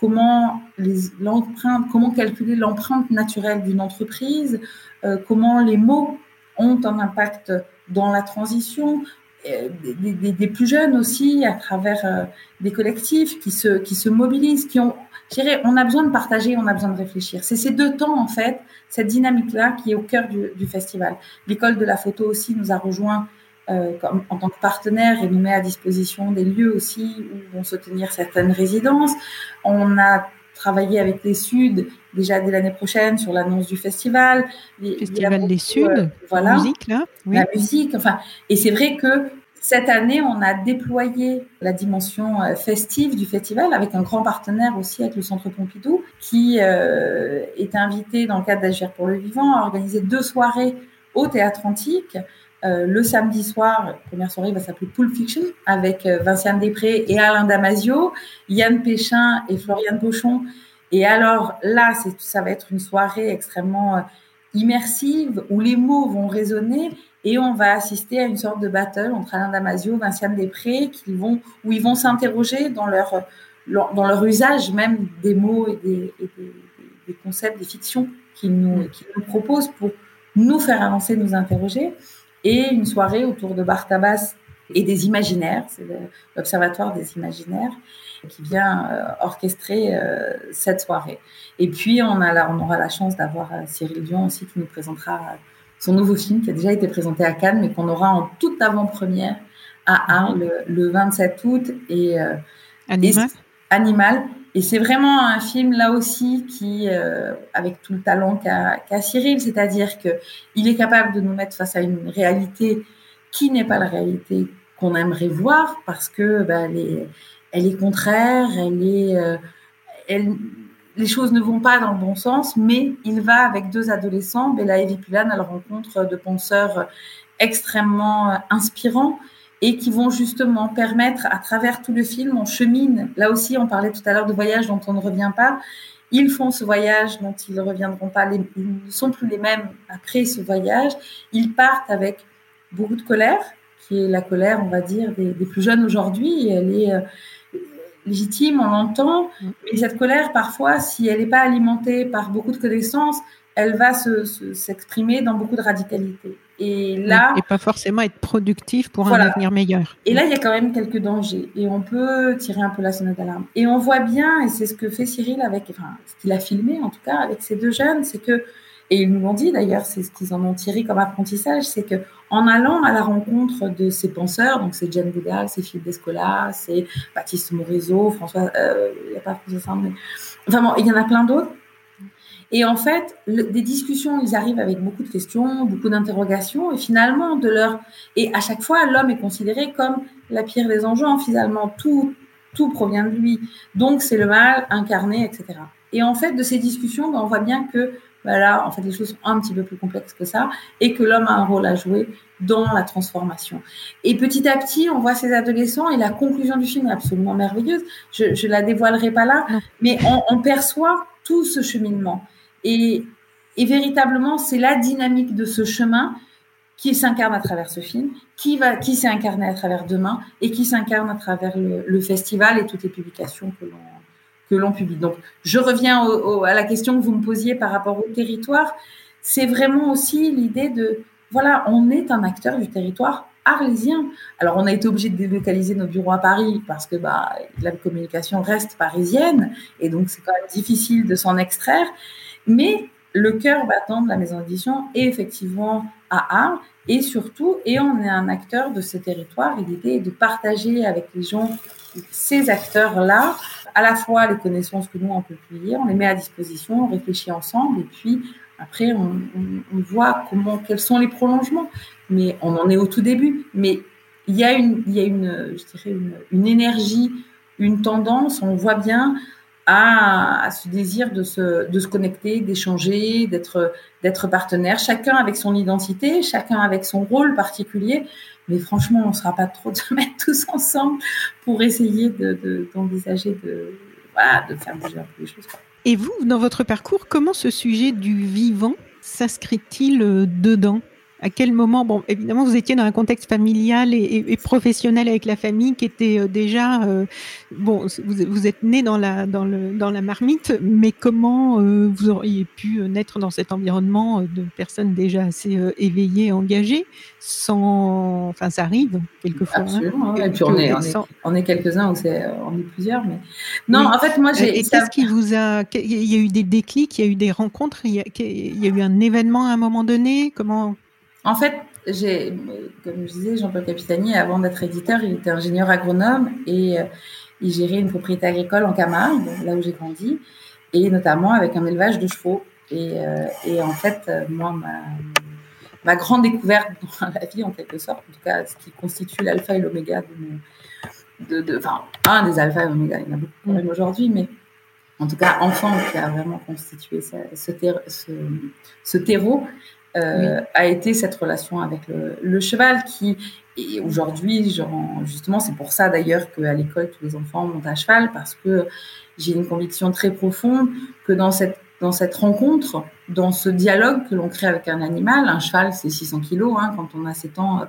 comment l'empreinte, comment calculer l'empreinte naturelle d'une entreprise, comment les mots ont un impact dans la transition, euh, des, plus jeunes aussi, à travers euh, des collectifs qui se, qui se mobilisent, qui ont, on a besoin de partager, on a besoin de réfléchir. C'est ces deux temps, en fait, cette dynamique-là qui est au cœur du, du festival. L'école de la photo aussi nous a rejoint euh, comme, en tant que partenaire et nous met à disposition des lieux aussi où vont se tenir certaines résidences. On a travailler avec les Suds déjà dès l'année prochaine sur l'annonce du festival. festival des Suds, euh, voilà, musique là. La musique, enfin, et c'est vrai que cette année, on a déployé la dimension euh, festive du festival avec un grand partenaire aussi avec le Centre Pompidou, qui euh, est invité dans le cadre d'Agir pour le vivant à organiser deux soirées au Théâtre Antique euh, le samedi soir, première soirée va s'appeler Pulp Fiction avec euh, Vinciane Després et Alain Damasio, Yann Péchin et Floriane Pochon. Et alors là, ça va être une soirée extrêmement euh, immersive où les mots vont résonner et on va assister à une sorte de battle entre Alain Damasio, Vinciane Després, qui vont, où ils vont s'interroger dans leur, dans leur usage même des mots et des, des, concepts, des fictions qu'ils nous, qu'ils nous proposent pour nous faire avancer, nous interroger et une soirée autour de Bartabas et des imaginaires, c'est l'Observatoire des imaginaires qui vient euh, orchestrer euh, cette soirée. Et puis, on, a on aura la chance d'avoir euh, Cyril Dion aussi qui nous présentera son nouveau film qui a déjà été présenté à Cannes, mais qu'on aura en toute avant-première à Arles le, 27 août. Et, Animal. Animal. Et c'est vraiment un film là aussi qui, euh, avec tout le talent qu'a Cyril, c'est-à-dire que il est capable de nous mettre face à une réalité qui n'est pas la réalité qu'on aimerait voir parce que bah, elle, est, elle est contraire, elle est, euh, elle, les choses ne vont pas dans le bon sens, mais il va avec deux adolescents, Bella et Vipulan, à la rencontre de penseurs extrêmement inspirants et qui vont justement permettre, à travers tout le film, on chemine. Là aussi, on parlait tout à l'heure de voyage dont on ne revient pas. Ils font ce voyage dont ils ne reviendront pas. ils ne sont plus les mêmes après ce voyage. Ils partent avec beaucoup de colère, qui est la colère, on va dire, des, plus jeunes aujourd'hui. Elle est euh, légitime, on l'entend. Mm. Mais cette colère, parfois, si elle n'est pas alimentée par beaucoup de connaissances, elle va s'exprimer se, dans beaucoup de radicalité. Et là, et pas forcément être productif pour un avenir meilleur. Et là, il y a quand même quelques dangers, et on peut tirer un peu la sonnette d'alarme. Et on voit bien, et c'est ce que fait Cyril avec, enfin, ce qu'il a filmé en tout cas avec ces deux jeunes, c'est que, et ils nous l'ont dit d'ailleurs, c'est ce qu'ils en ont tiré comme apprentissage, c'est que en allant à la rencontre de ces penseurs, donc c'est Jane Goodall, c'est Philippe Descola, c'est Baptiste Morisot, François, euh, il n'y a pas François Sand, mais enfin il y en a plein d'autres et en fait, des discussions, ils arrivent avec beaucoup de questions, beaucoup d'interrogations, et finalement, de leur et à chaque fois, l'homme est considéré comme la pire des enjeux. Finalement, tout tout provient de lui, donc c'est le mal incarné, etc. Et en fait, de ces discussions, ben, on voit bien que ben là, en fait, les choses sont un petit peu plus complexes que ça, et que l'homme a un rôle à jouer dans la transformation. Et petit à petit, on voit ces adolescents, et la conclusion du film est absolument merveilleuse. Je, je la dévoilerai pas là, mais on, on perçoit tout ce cheminement. Et, véritablement, c'est la dynamique de ce chemin qui s'incarne à travers ce film, qui va, qui s'est incarné à travers Demain et qui s'incarne à travers le, festival et toutes les publications que l'on l'on publie. Donc, je reviens à la question que vous me posiez par rapport au territoire. c'est vraiment aussi l'idée de, voilà, on est un acteur du territoire arlésien. Alors, on a été obligé de délocaliser nos bureaux à Paris parce que bah, la communication reste parisienne et donc c'est quand même difficile de s'en extraire. Mais le cœur battant de la maison d'édition est effectivement à Arles et surtout, et on est un acteur de ce territoire l'idée est de partager avec les gens ces acteurs-là à la fois les connaissances que nous on peut publier, on les met à disposition, on réfléchit ensemble et puis après on, voit comment quels sont les prolongements. Mais on en est au tout début. Mais il y a une, il y a une, je dirais une, énergie, une tendance. On voit bien à, ce désir de se, de se connecter, d'échanger, d'être, d'être partenaire, chacun avec son identité, chacun avec son rôle particulier. Mais franchement, on ne sera pas trop de se mettre tous ensemble pour essayer de, d'envisager de, de faire bouger un choses. Et vous, dans votre parcours, comment ce sujet du vivant s'inscrit-il euh, dedans? À quel moment, bon, évidemment, vous étiez dans un contexte familial et, professionnel avec la famille qui était euh, déjà, euh, bon, vous, êtes né dans la, dans, le, dans la marmite, mais comment euh, vous auriez pu naître dans cet environnement de personnes déjà assez éveillées, engagées, sans, enfin, ça arrive quelquefois. Hein. Absolument. et puis on est, on est, quelques-uns ou on est plusieurs, mais non, en fait, moi, j'ai. qu'est-ce qui vous a, il y a eu des déclics, il y a eu des rencontres, il y a, il y a eu un événement à un moment donné, comment en fait, comme je disais, Jean-Paul Capitani, avant d'être éditeur, il était ingénieur agronome et euh, il gérait une propriété agricole en Camargue, là où j'ai grandi, et notamment avec un élevage de chevaux. Et, euh, en fait, moi, ma, grande découverte dans la vie, en quelque sorte, en tout cas, ce qui constitue l'alpha et l'oméga de, enfin, un des alpha et l'oméga, il y en a beaucoup même aujourd'hui, mais en tout cas, enfant qui a vraiment constitué ce terreau, euh, a été cette relation avec le, cheval qui, et aujourd'hui, justement, c'est pour ça d'ailleurs qu'à l'école, tous les enfants montent à cheval parce que j'ai une conviction très profonde que dans cette, dans cette rencontre, dans ce dialogue que l'on crée avec un animal, un cheval, c'est 600 kilos, hein, quand on a 7 ans, euh,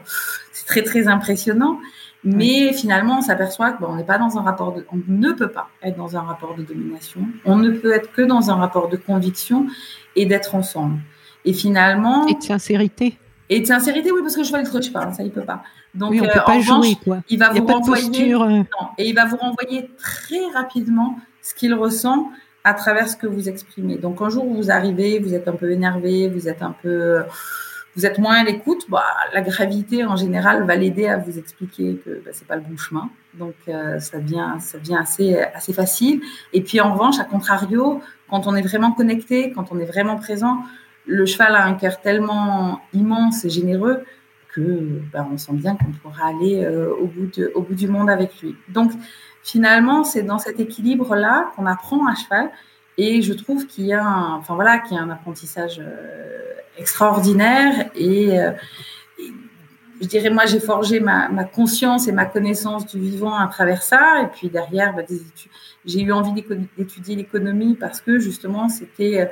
c'est très, très impressionnant. Mais finalement, on s'aperçoit qu'on n'est pas dans un rapport de, on ne peut pas être dans un rapport de domination. On ne peut être que dans un rapport de conviction et d'être ensemble. Et finalement. Et de sincérité. Et de sincérité, oui, parce que je vois le truc, pas, ça, il peut pas. Donc, oui, on peut euh, pas jouer, quoi. Il va vous renvoyer. Euh. et il va vous renvoyer très rapidement ce qu'il ressent à travers ce que vous exprimez. Donc, un jour où vous arrivez, vous êtes un peu énervé, vous êtes un peu. Vous êtes moins à l'écoute, bah, la gravité en général va l'aider à vous expliquer que bah, c'est pas le bon chemin. Donc euh, ça devient, ça devient assez, assez facile. Et puis en revanche, à contrario, quand on est vraiment connecté, quand on est vraiment présent, le cheval a un cœur tellement immense et généreux que ben, on sent bien qu'on pourra aller euh, au, bout du monde avec lui. Donc finalement, c'est dans cet équilibre-là qu'on apprend à cheval. Et je trouve qu'il y a un, enfin voilà, qu'il y a un apprentissage euh, extraordinaire et, euh, je dirais moi j'ai forgé ma, conscience et ma connaissance du vivant à travers ça et puis derrière ben, j'ai eu envie d'étudier l'économie parce que justement c'était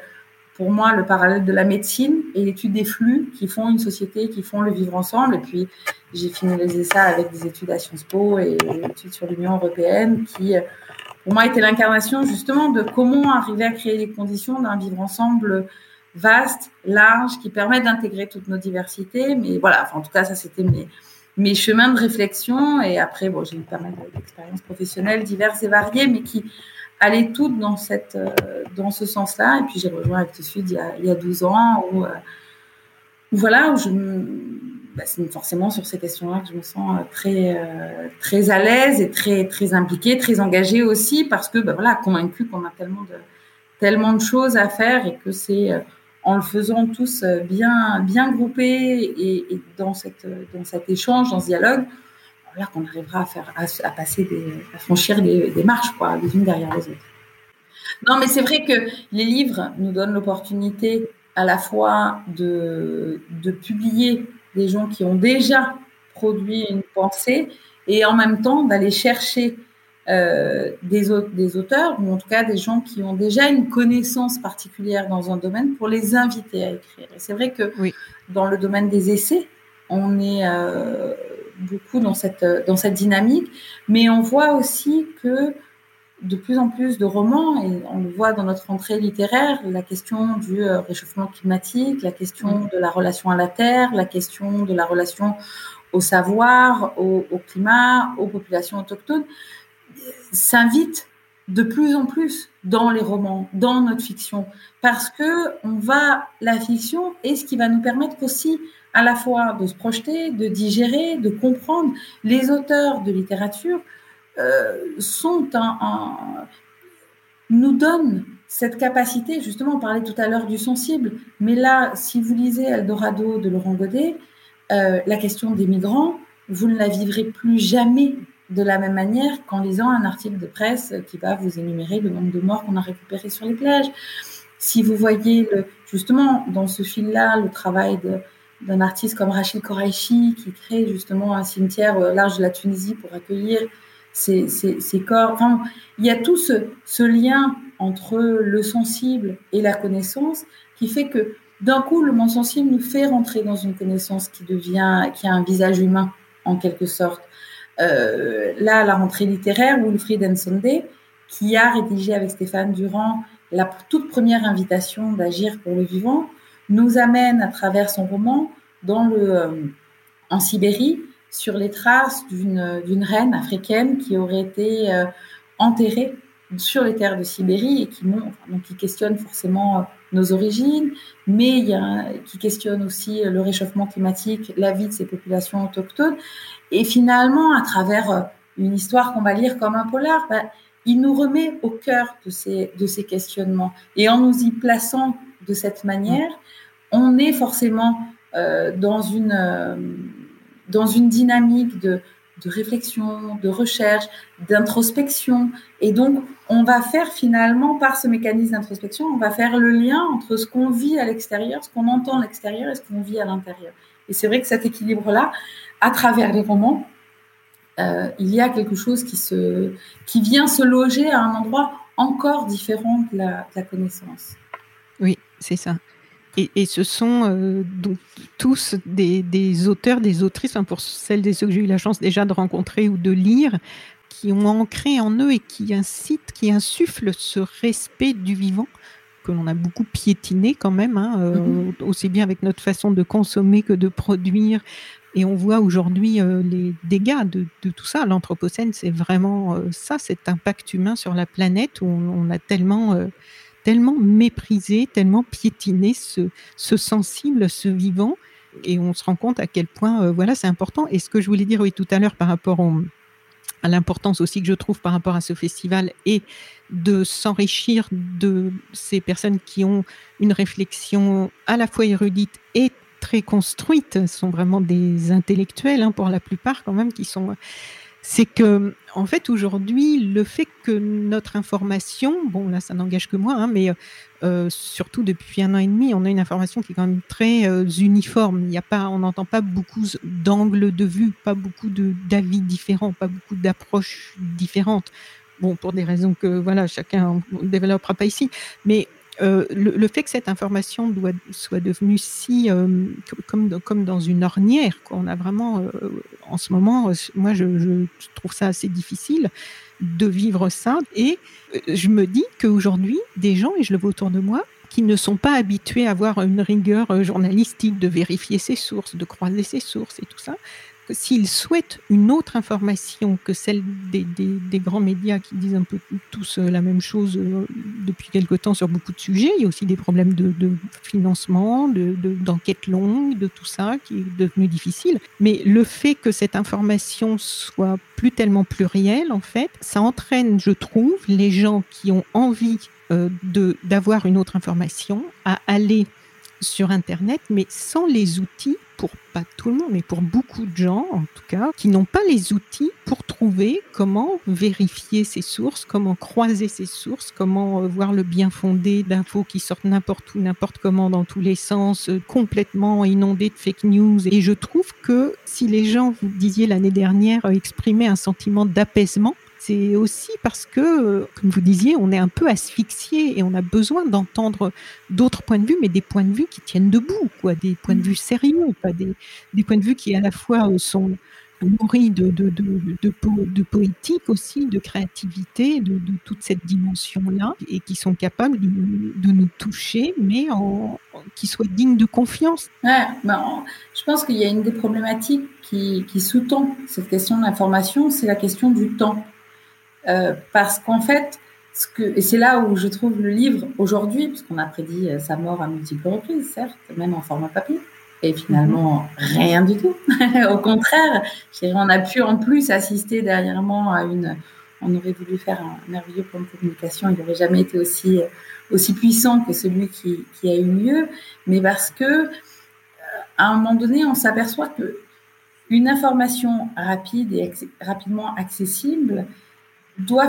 pour moi le parallèle de la médecine et l'étude des flux qui font une société, qui font le vivre ensemble. Et puis, j'ai finalisé ça avec des études à Sciences Po et des études sur l'Union européenne qui, pour moi, était l'incarnation justement de comment arriver à créer les conditions d'un vivre ensemble vaste, large, qui permet d'intégrer toutes nos diversités. Mais voilà, en tout cas, ça, c'était mes, mes chemins de réflexion. Et après, bon, j'ai eu pas mal d'expériences professionnelles diverses et variées, mais qui aller toutes dans, cette, euh, dans ce sens-là. Et puis j'ai rejoint Actes Sud il y a, il y a 12 ans où, euh, voilà, où je bah, c'est forcément sur ces questions-là que je me sens euh, très, très à l'aise et très, très impliquée, très engagée aussi parce que, bah, voilà, convaincue qu'on a tellement de, tellement de choses à faire et que c'est en le faisant tous bien, bien groupés et, et dans, cette, dans cet échange, dans ce dialogue, voilà, qu'on arrivera à faire, à, passer des, à franchir des, marches, quoi, les unes derrière les autres. Non, mais c'est vrai que les livres nous donnent l'opportunité à la fois de, de publier des gens qui ont déjà produit une pensée et en même temps d'aller chercher euh, des, des auteurs ou en tout cas des gens qui ont déjà une connaissance particulière dans un domaine pour les inviter à écrire. Et c'est vrai que oui. dans le domaine des essais, on est euh, beaucoup dans cette, dans cette dynamique, mais on voit aussi que de plus en plus de romans, et on le voit dans notre entrée littéraire, la question du euh, réchauffement climatique, la question mm. de la relation à la terre, la question de la relation au savoir, au, climat, aux populations autochtones, s'invite de plus en plus dans les romans, dans notre fiction, parce que on va, la fiction est ce qui va nous permettre aussi à la fois de se projeter, de digérer, de comprendre. Les auteurs de littérature euh, nous donnent cette capacité, justement, on parlait tout à l'heure du sensible, mais là, si vous lisez Eldorado de Laurent Godet, euh, la question des migrants, vous ne la vivrez plus jamais de la même manière qu'en lisant un article de presse qui va vous énumérer le nombre de morts qu'on a récupérés sur les plages. Si vous voyez justement dans ce fil-là le travail d'un artiste comme Rachid Koraïchi qui crée justement un cimetière au large de la Tunisie pour accueillir ces, corps. Enfin, il y a tout ce, ce, lien entre le sensible et la connaissance qui fait que d'un coup, le monde sensible nous fait rentrer dans une connaissance qui devient, qui a un visage humain en quelque sorte. Euh, là, la rentrée littéraire, Wilfried Nsonde, qui a rédigé avec Stéphane Durand la toute première invitation d'agir pour le vivant, nous amène à travers son roman dans le, euh, en Sibérie sur les traces d'une reine africaine qui aurait été euh, enterrée sur les terres de Sibérie et qui, donc, qui questionne forcément euh, nos origines, mais il y a, qui questionne aussi le réchauffement climatique, la vie de ces populations autochtones. Et finalement, à travers une histoire qu'on va lire comme un polar, bah, il nous remet au cœur de ces, de ces questionnements. Et en nous y plaçant de cette manière, on est forcément euh, dans, une, euh, dans une dynamique de, de réflexion, de recherche, d'introspection. Et donc, on va faire finalement, par ce mécanisme d'introspection, on va faire le lien entre ce qu'on vit à l'extérieur, ce qu'on entend à l'extérieur et ce qu'on vit à l'intérieur. Et c'est vrai que cet équilibre-là, à travers les romans, euh, il y a quelque chose qui, se, qui vient se loger à un endroit encore différent de la, connaissance. Oui, c'est ça. Et, ce sont euh, donc tous des, auteurs, des autrices, pour celles et ceux que j'ai eu la chance déjà de rencontrer ou de lire, qui ont ancré en eux et qui incitent, qui insufflent ce respect du vivant que l'on a beaucoup piétiné quand même, hein, euh, mm-hmm. aussi bien avec notre façon de consommer que de produire, et on voit aujourd'hui euh, les dégâts de, tout ça. L'Anthropocène, c'est vraiment ça, cet impact humain sur la planète où on, a tellement, tellement méprisé, tellement piétiné ce, ce, sensible, ce vivant. Et on se rend compte à quel point, voilà, c'est important. Et ce que je voulais dire oui, tout à l'heure par rapport à l'importance aussi que je trouve par rapport à ce festival et de s'enrichir de ces personnes qui ont une réflexion à la fois érudite et très construites, sont vraiment des intellectuels hein, pour la plupart quand même qui sont. C'est que en fait aujourd'hui le fait que notre information, bon là ça n'engage que moi, hein, mais euh, surtout depuis un an et demi, on a une information qui est quand même très euh, uniforme. Il n'y a pas, on n'entend pas beaucoup d'angles de vue, pas beaucoup d'avis différents, pas beaucoup d'approches différentes. Bon, pour des raisons que voilà, chacun développera pas ici, mais euh, le, fait que cette information soit devenue si euh, comme, dans une ornière, qu'on a vraiment euh, en ce moment, moi je, trouve ça assez difficile de vivre ça. Et je me dis qu'aujourd'hui, des gens, et je le vois autour de moi, qui ne sont pas habitués à avoir une rigueur journalistique, de vérifier ses sources, de croiser ses sources et tout ça, s'ils souhaitent une autre information que celle des, grands médias qui disent un peu tous euh, la même chose euh, depuis quelque temps sur beaucoup de sujets, il y a aussi des problèmes de, financement, d'enquête de, longue, de tout ça qui est devenu difficile. Mais le fait que cette information soit plus tellement plurielle, en fait, ça entraîne, je trouve, les gens qui ont envie euh, d'avoir une autre information à aller sur Internet, mais sans les outils pour pas tout le monde, mais pour beaucoup de gens en tout cas, qui n'ont pas les outils pour trouver comment vérifier ces sources, comment croiser ces sources, comment euh, voir le bien fondé d'infos qui sortent n'importe où, n'importe comment, dans tous les sens, euh, complètement inondés de fake news. Et je trouve que si les gens, vous disiez l'année dernière, euh, exprimaient un sentiment d'apaisement, c'est aussi parce que, comme vous disiez, on est un peu asphyxié et on a besoin d'entendre d'autres points de vue, mais des points de vue qui tiennent debout, quoi, des points de vue sérieux, pas des, des points de vue qui à la fois euh, sont nourri de, de, de, poétique aussi, de créativité, de, toute cette dimension-là, et qui sont capables de, nous toucher, mais en, qui soient dignes de confiance. Ouais, ben, je pense qu'il y a une des problématiques qui, qui sous-tend cette question de l'information, c'est la question du temps. Euh, parce qu'en fait, ce que, et c'est là où je trouve le livre aujourd'hui, puisqu'on a prédit euh, sa mort à multiples reprises, certes, même en format papier, et finalement, rien du tout. Au contraire, on a pu en plus assister dernièrement à une. On aurait voulu faire un merveilleux plan de communication, il n'aurait jamais été aussi, aussi puissant que celui qui, qui a eu lieu, mais parce que euh, à un moment donné, on s'aperçoit que une information rapide et rapidement accessible doit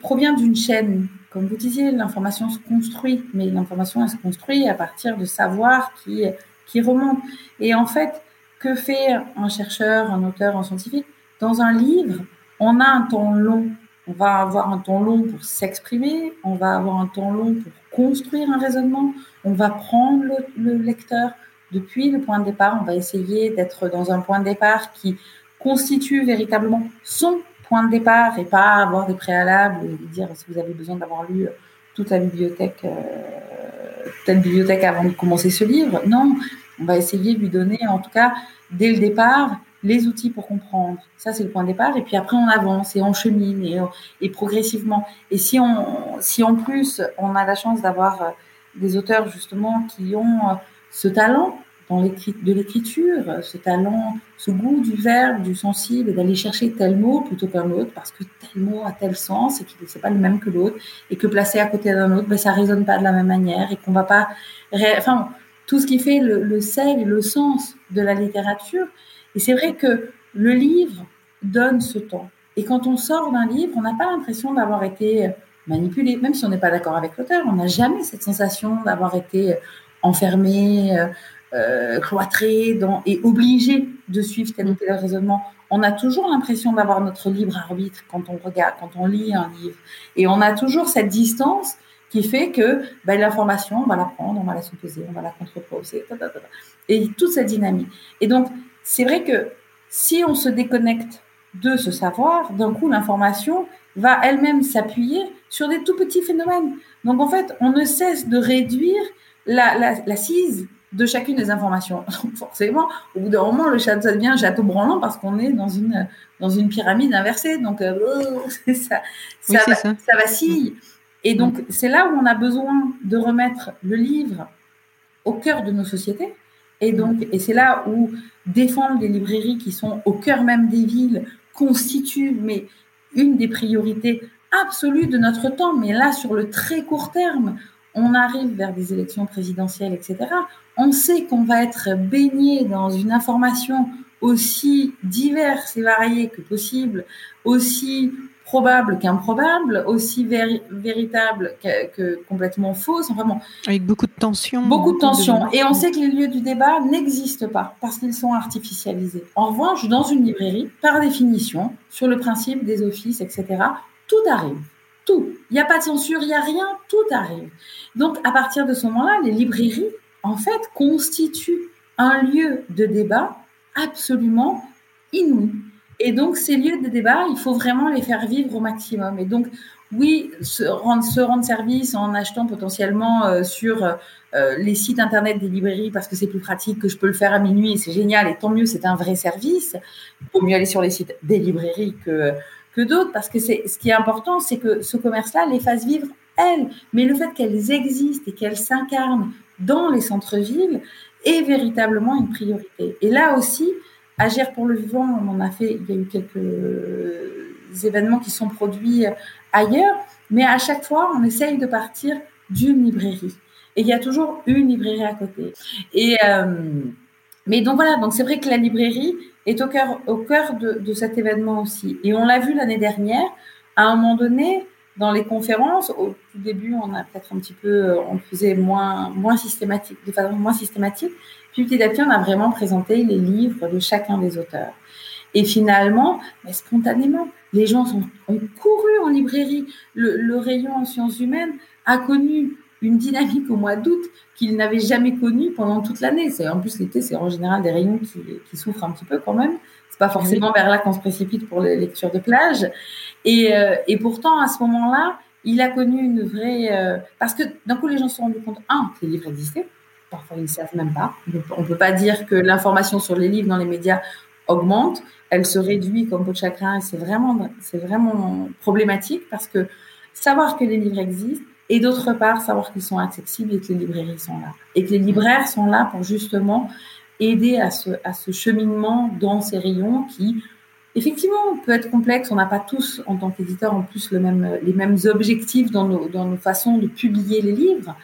provient d'une chaîne. Comme vous disiez, l'information se construit, mais l'information se construit à partir de savoir qui qui remonte. Et en fait, que fait un chercheur, un auteur, un scientifique? Dans un livre, on a un temps long. On va avoir un temps long pour s'exprimer, on va avoir un temps long pour construire un raisonnement, on va prendre le, lecteur depuis le point de départ, on va essayer d'être dans un point de départ qui constitue véritablement son point de départ et pas avoir des préalables et dire si vous avez besoin d'avoir lu toute la bibliothèque, euh, toute bibliothèque avant de commencer ce livre. Non, on va essayer de lui donner, en tout cas, dès le départ, les outils pour comprendre. Ça, c'est le point de départ. Et puis après, on avance et on chemine et, et progressivement. Et si, on, si en plus, on a la chance d'avoir euh, des auteurs, justement, qui ont euh, ce talent dans de l'écriture, ce talent, ce goût du verbe, du sensible, d'aller chercher tel mot plutôt qu'un autre, parce que tel mot a tel sens et qu'il n'est pas le même que l'autre, et que placé à côté d'un autre, ben, ça résonne pas de la même manière, et qu'on va pas... Enfin, tout ce qui fait le, le sel et le sens de la littérature. Et c'est vrai que le livre donne ce temps. Et quand on sort d'un livre, on n'a pas l'impression d'avoir été manipulé, même si on n'est pas d'accord avec l'auteur, on n'a jamais cette sensation d'avoir été enfermé, euh, euh, cloîtré dans, et obligé de suivre tel ou tel raisonnement. On a toujours l'impression d'avoir notre libre arbitre quand on regarde, quand on lit un livre. Et on a toujours cette distance qui fait que ben, l'information, on va la prendre, on va la supposer, on va la contreposer, et toute cette dynamique. Et donc, c'est vrai que si on se déconnecte de ce savoir, d'un coup, l'information va elle-même s'appuyer sur des tout petits phénomènes. Donc, en fait, on ne cesse de réduire la, la, de chacune des informations. Donc forcément, au bout d'un moment, le château, ça devient un château branlant parce qu'on est dans une, dans une pyramide inversée. Donc, euh, ça, ça, ça. ça, vacille. Et donc, c'est là où on a besoin de remettre le livre au cœur de nos sociétés. Et donc, et c'est là où défendre les librairies qui sont au cœur même des villes constitue mais une des priorités absolues de notre temps. Mais là, sur le très court terme, on arrive vers des élections présidentielles, etc. On sait qu'on va être baigné dans une information aussi diverse et variée que possible, aussi probable qu'improbable, aussi véritable que, complètement fausse. Vraiment. Avec beaucoup de tension. Beaucoup de tension. Et on sait que les lieux du débat n'existent pas parce qu'ils sont artificialisés. En revanche, dans une librairie, par définition, sur le principe des offices, etc., tout arrive. Tout. Il n'y a pas de censure, il n'y a rien, tout arrive. Donc, à partir de ce moment-là, les librairies, en fait, constituent un lieu de débat absolument inouï. Et donc, ces lieux de débat, il faut vraiment les faire vivre au maximum. Et donc, oui, se rendre, se rendre service en achetant potentiellement euh, sur euh, les sites internet des librairies parce que c'est plus pratique, que je peux le faire à minuit c'est génial. Et tant mieux, c'est un vrai service. Il vaut mieux aller sur les sites des librairies que, que d'autres parce que c'est ce qui est important, c'est que ce commerce-là les fasse vivre elles. Mais le fait qu'elles existent et qu'elles s'incarnent dans les centres-villes est véritablement une priorité. Et là aussi, Agir pour le vivant, on en a fait, il y a eu quelques événements qui sont produits ailleurs, mais à chaque fois, on essaye de partir d'une librairie. Et il y a toujours une librairie à côté. Et, euh, mais donc voilà, donc c'est vrai que la librairie est au cœur, au cœur de, de cet événement aussi. Et on l'a vu l'année dernière, à un moment donné, dans les conférences, au tout début, on a peut-être un petit peu, on faisait moins, moins systématique, de façon moins systématique. Puis petit à petit, on a vraiment présenté les livres de chacun des auteurs. Et finalement, mais spontanément, les gens sont, ont couru en librairie. Le, rayon en sciences humaines a connu une dynamique au mois d'août qu'ils n'avaient jamais connue pendant toute l'année. C'est en plus l'été, c'est en général des rayons qui, qui, souffrent un petit peu quand même. C'est pas forcément vers là qu'on se précipite pour les lectures de plage. Et, euh, et pourtant, à ce moment-là, il a connu une vraie euh, parce que d'un coup les gens se sont rendus compte un que les livres existaient. Parfois ils ne savent même pas. On ne peut pas dire que l'information sur les livres dans les médias augmente. Elle se réduit comme peau de chagrin et c'est vraiment c'est vraiment problématique parce que savoir que les livres existent et d'autre part savoir qu'ils sont accessibles et que les librairies sont là et que les libraires sont là pour justement aider à ce, cheminement dans ces rayons qui effectivement peut être complexe. On n'a pas tous, en tant qu'éditeur, en plus les mêmes objectifs dans nos, façons de publier les livres.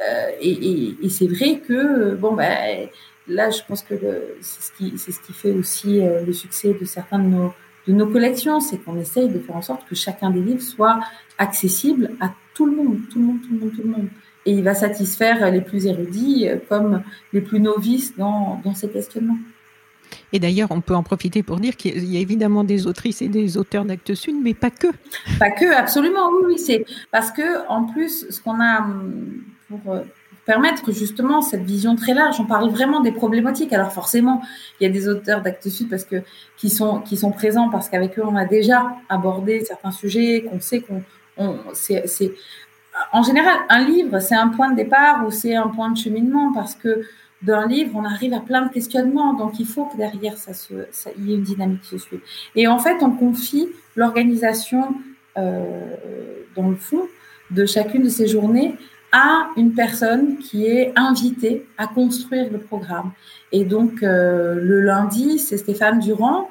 Euh, et, c'est vrai que, bon, ben, là, je pense que c'est ce, qui, fait aussi euh, le succès de certains de nos, de nos collections, c'est qu'on essaye de faire en sorte que chacun des livres soit accessible à tout le monde, tout le monde, tout le monde, tout le monde. Et il va satisfaire les plus érudits euh, comme les plus novices dans, dans ces questionnements. Et d'ailleurs, on peut en profiter pour dire qu'il y a évidemment des autrices et des auteurs d'Actes Sud, mais pas que. Pas que, absolument, oui, oui. C'est parce que, en plus, ce qu'on a hum, pour euh, permettre justement cette vision très large, on parle vraiment des problématiques. Alors forcément, il y a des auteurs d'Actes Sud parce que qui sont qui sont présents parce qu'avec eux on a déjà abordé certains sujets, qu'on sait qu'on en général un livre c'est un point de départ ou c'est un point de cheminement parce que d'un livre, on arrive à plein de questionnements. Donc, il faut que derrière, ça se, ça, il y ait une dynamique qui se suive. Et en fait, on confie l'organisation, euh, dans le fond, de chacune de ces journées à une personne qui est invitée à construire le programme. Et donc, euh, le lundi, c'est Stéphane Durand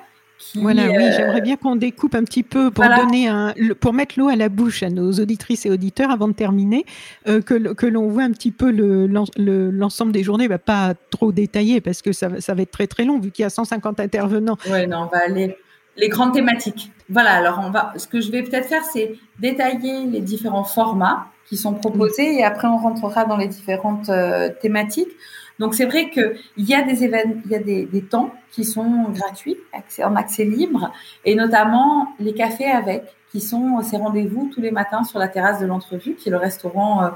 voilà, oui, euh, j'aimerais bien qu'on découpe un petit peu pour donner un, pour mettre l'eau à la bouche à nos auditrices et auditeurs avant de terminer, euh, que, que l'on voit un petit peu l'ensemble le, des journées, bah, pas trop détaillé parce que ça, ça va être très très long vu qu'il y a 150 intervenants. Oui, non, on va aller les grandes thématiques. Voilà, alors on va, ce que je vais peut-être faire, c'est détailler les différents formats qui sont proposés et après on rentrera dans les différentes euh, thématiques. Donc c'est vrai qu'il y a des événements, il y a des, des, temps qui sont gratuits, accès, en accès libre, et notamment les cafés avec, qui sont ces rendez-vous tous les matins sur la terrasse de l'entrevue, qui est le restaurant euh,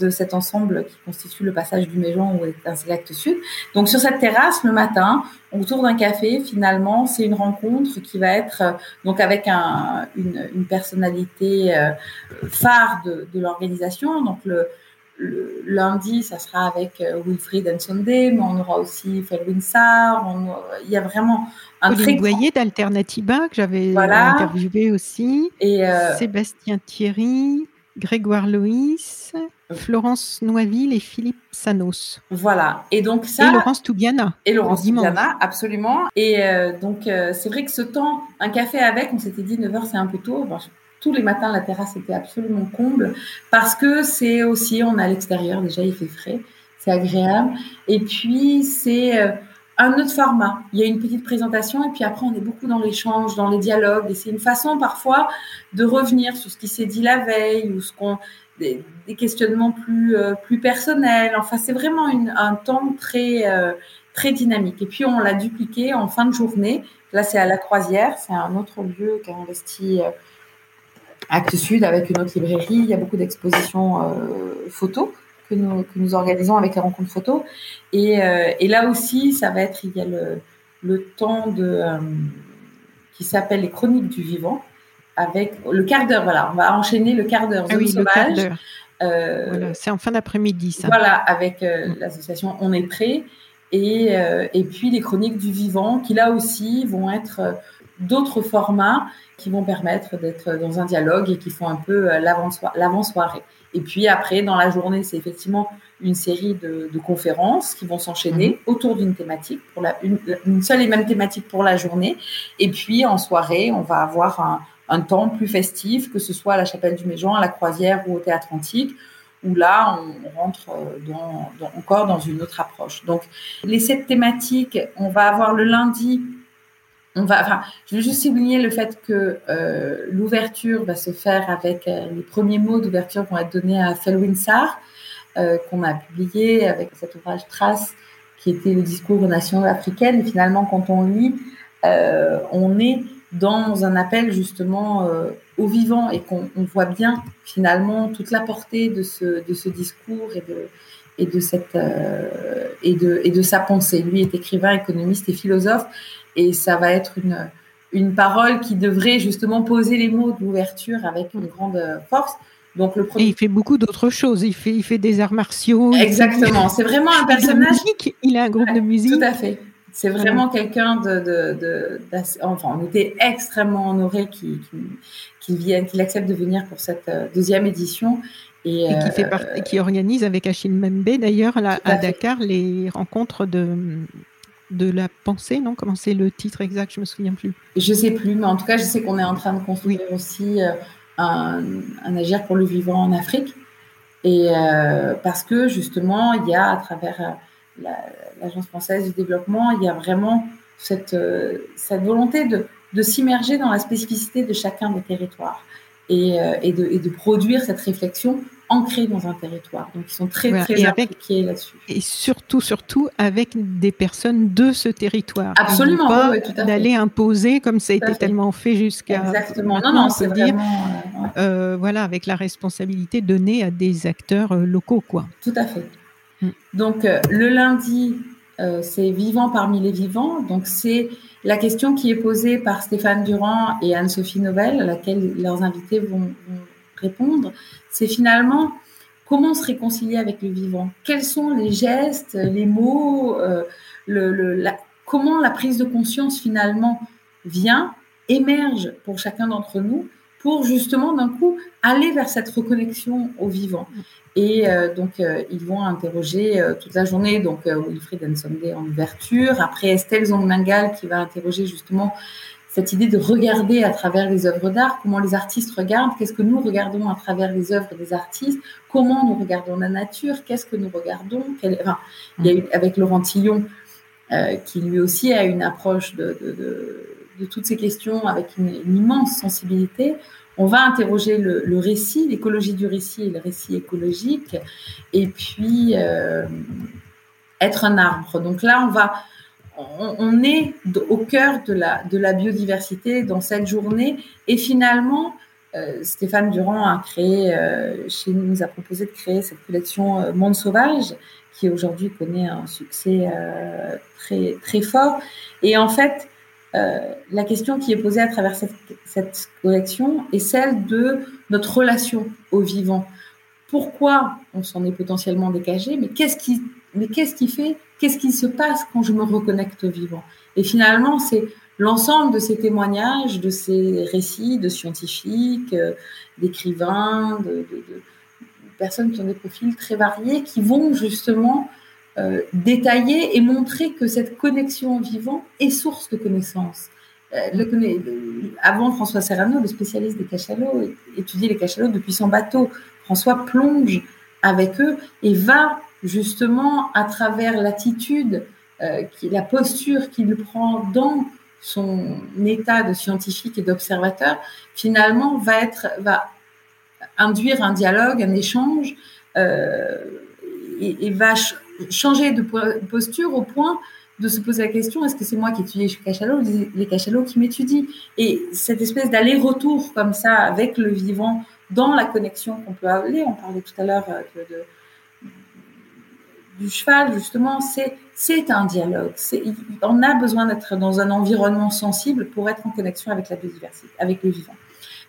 de cet ensemble qui constitue le passage du Méjean ou un Actes Sud. Donc sur cette terrasse le matin, autour d'un café, finalement, c'est une rencontre qui va être euh, donc avec un, une, une personnalité euh, phare de, de l'organisation. Donc le, le lundi, ça sera avec euh, Wilfried Nsonde, mais on aura aussi Felwin Sarr. Il y a vraiment un Pauline très Goyer d'Alternativa que j'avais voilà. interviewé aussi. Et euh... Sébastien Thierry, Grégoire Loïs, Florence Noiville et Philippe Sanos. Voilà. Et donc ça. Et Laurence Toubiana. Et Laurence Toubiana, absolument. Et euh, donc euh, c'est vrai que ce temps, un café avec, on s'était dit 9h c'est un peu tôt. Bon, tous les matins, la terrasse était absolument comble parce que c'est aussi, on est à l'extérieur, déjà il fait frais, c'est agréable. Et puis c'est euh, un autre format. Il y a une petite présentation et puis après on est beaucoup dans l'échange, dans les dialogues et c'est une façon parfois de revenir sur ce qui s'est dit la veille ou ce qu'on des, des, questionnements plus euh, plus personnels. Enfin c'est vraiment une, un temps très euh, très dynamique. Et puis on l'a dupliqué en fin de journée. Là c'est à la Croisière, c'est un autre lieu qui a investi Actes Sud avec une autre librairie. Il y a beaucoup d'expositions euh, photos que nous, que nous organisons avec les rencontres photos. Et, euh, et, là aussi, ça va être, il y a le, le temps de, euh, qui s'appelle les chroniques du vivant avec le quart d'heure. Voilà, on va enchaîner le quart d'heure. Ah oui, voilà, c'est en fin d'après-midi, ça. Voilà, avec l'association On est prêt. Et, et puis les chroniques du vivant, qui là aussi vont être d'autres formats qui vont permettre d'être dans un dialogue et qui font un peu euh, l'avant-soirée. Et puis après, dans la journée, c'est effectivement une série de, de, conférences qui vont s'enchaîner mmh. autour d'une thématique, pour la, une, une, seule et même thématique pour la journée. Et puis en soirée, on va avoir un, un temps plus festif, que ce soit à la chapelle du Méjean, à la croisière ou au théâtre antique, où là, on rentre euh, dans, dans, encore dans une autre approche. Donc, les sept thématiques, on va avoir le lundi on va, enfin, je veux juste souligner le fait que euh, l'ouverture va se faire avec euh, les premiers mots d'ouverture vont être donnés à Felwin Sarr, euh, qu'on a publié avec cet ouvrage Trace, qui était le discours aux nations africaines. Et finalement, quand on lit, euh, on est dans un appel justement au vivant et qu'on voit bien finalement toute la portée de ce, de ce discours et de, et de, cette, et, de, et de sa pensée. Lui est écrivain, économiste et philosophe et ça va être une, une parole qui devrait justement poser les mots de l'ouverture avec une grande force. Donc le premier... Et il fait beaucoup d'autres choses. Il fait, il fait des arts martiaux. Exactement. C'est vraiment un personnage. Musique. Il a un groupe de musique. Tout à fait. C'est vraiment quelqu'un de, de, de enfin, on était extrêmement honorés qu'il vienne, qu'il accepte de venir pour cette euh, deuxième édition. Et, qui, fait euh, qui organise avec Achille Membe d'ailleurs à, Dakar les rencontres de, de la pensée, non? Comment c'est le titre exact? Je me souviens plus. Je sais plus, mais en tout cas, je sais qu'on est en train de construire aussi euh, un, agir pour le vivant en Afrique. Et euh, parce que justement, il y a à travers euh, l'Agence française du développement, il y a vraiment cette, cette volonté de, de s'immerger dans la spécificité de chacun des territoires et, et, de, et de produire cette réflexion ancrés dans un territoire. Donc, ils sont très, très impliqués là-dessus. Et surtout, surtout avec des personnes de ce territoire. Absolument, pas d'aller imposer comme ça a été tellement fait jusqu'à. Exactement. Non, non, c'est dire, euh, euh, voilà, avec la responsabilité donnée à des acteurs euh, locaux, quoi. Tout à fait. Mm. Donc, le lundi, c'est vivant parmi les vivants. Donc, c'est la question qui est posée par Stéphane Durand et Anne-Sophie Nobel, à laquelle leurs invités vont répondre, c'est finalement comment se réconcilier avec le vivant. Quels sont les gestes, les mots, euh, comment la prise de conscience finalement vient, émerge pour chacun d'entre nous pour justement d'un coup aller vers cette reconnexion au vivant. Et euh, donc, euh, ils vont interroger toute la journée, donc Wilfried Nsonde en ouverture, après Estelle Zongmangal qui va interroger justement cette idée de regarder à travers les œuvres d'art, comment les artistes regardent, qu'est-ce que nous regardons à travers les œuvres des artistes, comment nous regardons la nature, qu'est-ce que nous regardons. il y a eu, avec Laurent Tillon, euh, qui lui aussi a une approche de, toutes ces questions avec une, immense sensibilité. On va interroger le, récit, l'écologie du récit et le récit écologique, et puis euh, être un arbre. Donc là, on va on, est au cœur de la, de la biodiversité dans cette journée. Et finalement, euh, Stéphane Durand a créé, euh, chez nous, a proposé de créer cette collection euh, Monde Sauvage, qui aujourd'hui connaît un succès très, très fort. Et en fait, la question qui est posée à travers cette, cette collection est celle de notre relation au vivant. Pourquoi on s'en est potentiellement dégagé, mais qu'est-ce qui, mais qu'est-ce qui fait qu'est-ce qui se passe quand je me reconnecte au vivant? Et finalement, c'est l'ensemble de ces témoignages, de ces récits de scientifiques, euh, d'écrivains, de, personnes qui ont des profils très variés, qui vont justement euh, détailler et montrer que cette connexion au vivant est source de connaissances. Euh, avant François Serrano, le spécialiste des cachalots, étudiait les cachalots depuis son bateau. François plonge avec eux et va justement à travers l'attitude, euh, la posture qu'il prend dans son état de scientifique et d'observateur, finalement va être va induire un dialogue, un échange euh, et, va changer de posture au point de se poser la question est-ce que c'est moi qui étudie les cachalots ou les cachalots qui m'étudient? Et cette espèce d'aller-retour comme ça avec le vivant dans la connexion qu'on peut avoir, on parlait tout à l'heure euh, de du cheval, justement, c'est c'est un dialogue. On a besoin d'être dans un environnement sensible pour être en connexion avec la biodiversité, avec le vivant.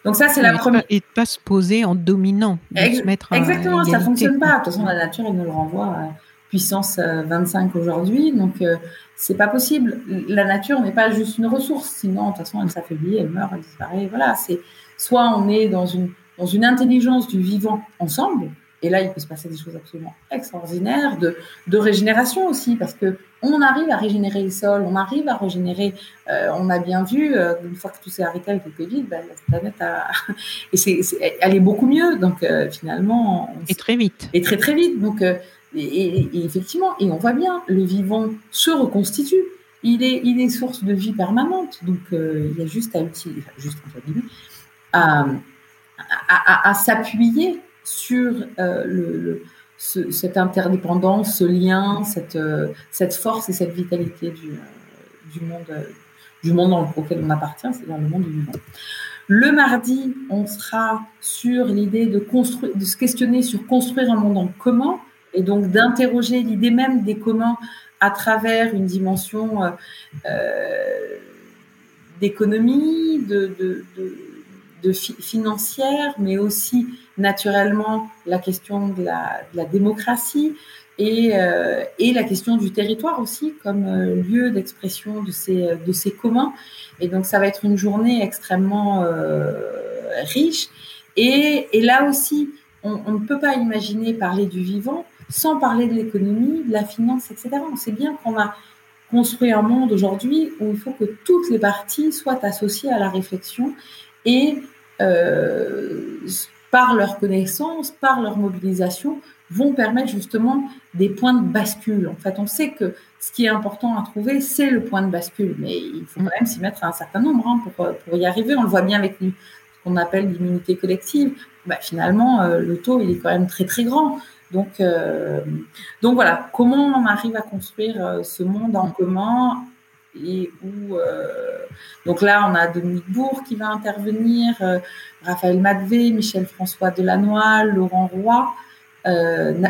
Donc ça, c'est la première. Et de pas se poser en dominant, se mettre Exactement, ça fonctionne pas. De toute façon, la nature, elle nous le renvoie à puissance 25 euh, aujourd'hui. Donc, euh, c'est pas possible. La nature n'est pas juste une ressource. Sinon, de toute façon, elle s'affaiblit, elle meurt, elle disparaît. Voilà. C'est soit on est dans une dans une intelligence du vivant ensemble, et là, il peut se passer des choses absolument extraordinaires de, de régénération aussi, parce que on arrive à régénérer le sol, on arrive à régénérer. Euh, on a bien vu, euh, une fois que tout s'est arrêté avec le Covid, ben, la planète a, et c'est, elle est beaucoup mieux. Donc euh, finalement, et très vite. Et très très vite. Donc et, effectivement, et on voit bien, le vivant se reconstitue. Il est, il est source de vie permanente. Donc il y a juste à utiliser, juste à, à, à s'appuyer sur euh, cette interdépendance, ce lien, cette, euh, cette force et cette vitalité du, du monde, du monde dans lequel on appartient, c'est-à-dire le monde du vivant. Le mardi, on sera sur l'idée de, de se questionner sur construire un monde en commun et donc d'interroger l'idée même des communs à travers une dimension euh, euh, d'économie, de, de, financière, mais aussi naturellement la question de la, démocratie et, euh, et, la question du territoire aussi comme lieu d'expression de ces, de ces communs. Et donc ça va être une journée extrêmement riche. Et, et, là aussi, on, ne peut pas imaginer parler du vivant sans parler de l'économie, de la finance, etc. On sait bien qu'on a construit un monde aujourd'hui où il faut que toutes les parties soient associées à la réflexion et euh, par leur connaissance, par leur mobilisation, vont permettre justement des points de bascule. En fait, on sait que ce qui est important à trouver, c'est le point de bascule, mais il faut quand même s'y mettre un certain nombre hein, pour, pour, y arriver. On le voit bien avec ce qu'on appelle l'immunité collective. Bah, finalement, euh, le taux, il est quand même très très grand. Donc, euh, donc voilà, comment on arrive à construire euh, ce monde en commun et où euh, donc là on a Dominique Bourg qui va intervenir, Raphaël Madvé, Michel François Delannoy, Laurent Roy,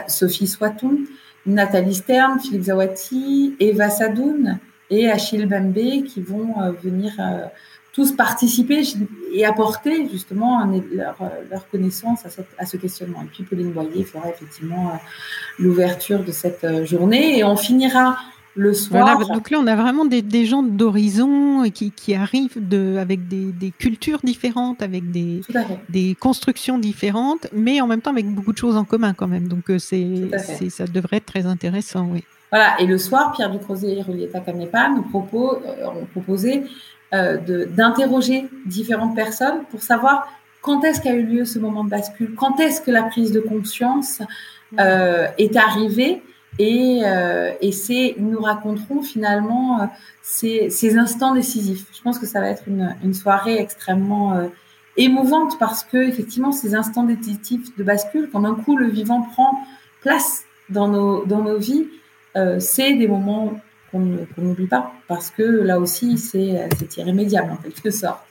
Sophie Soiton, Nathalie Stern, Philippe Zawati, Eva Sadoun et Achille Bembé qui vont venir tous participer et apporter justement leur, connaissance à, ce questionnement. Et puis Pauline Boyer fera effectivement euh, l'ouverture de cette euh, journée et on finira le soir. Voilà, donc là, on a vraiment des, des gens d'horizon qui, qui arrivent de, avec des, des, cultures différentes, avec des, des constructions différentes, mais en même temps avec beaucoup de choses en commun quand même. Donc euh, c'est, ça devrait être très intéressant, oui. Voilà, et le soir, Pierre Ducrozet et Rulieta Canepa nous propos, ont proposé euh, d'interroger différentes personnes pour savoir quand est-ce qu'a eu lieu ce moment de bascule, quand est-ce que la prise de conscience euh, est arrivée et, euh, et c'est nous raconterons finalement euh, ces, ces, instants décisifs. Je pense que ça va être une, une soirée extrêmement euh, émouvante parce que effectivement ces instants décisifs de bascule, quand d'un coup le vivant prend place dans nos dans nos vies, euh, c'est des moments qu'on n'oublie pas, parce que là aussi, c'est irrémédiable en quelque sorte.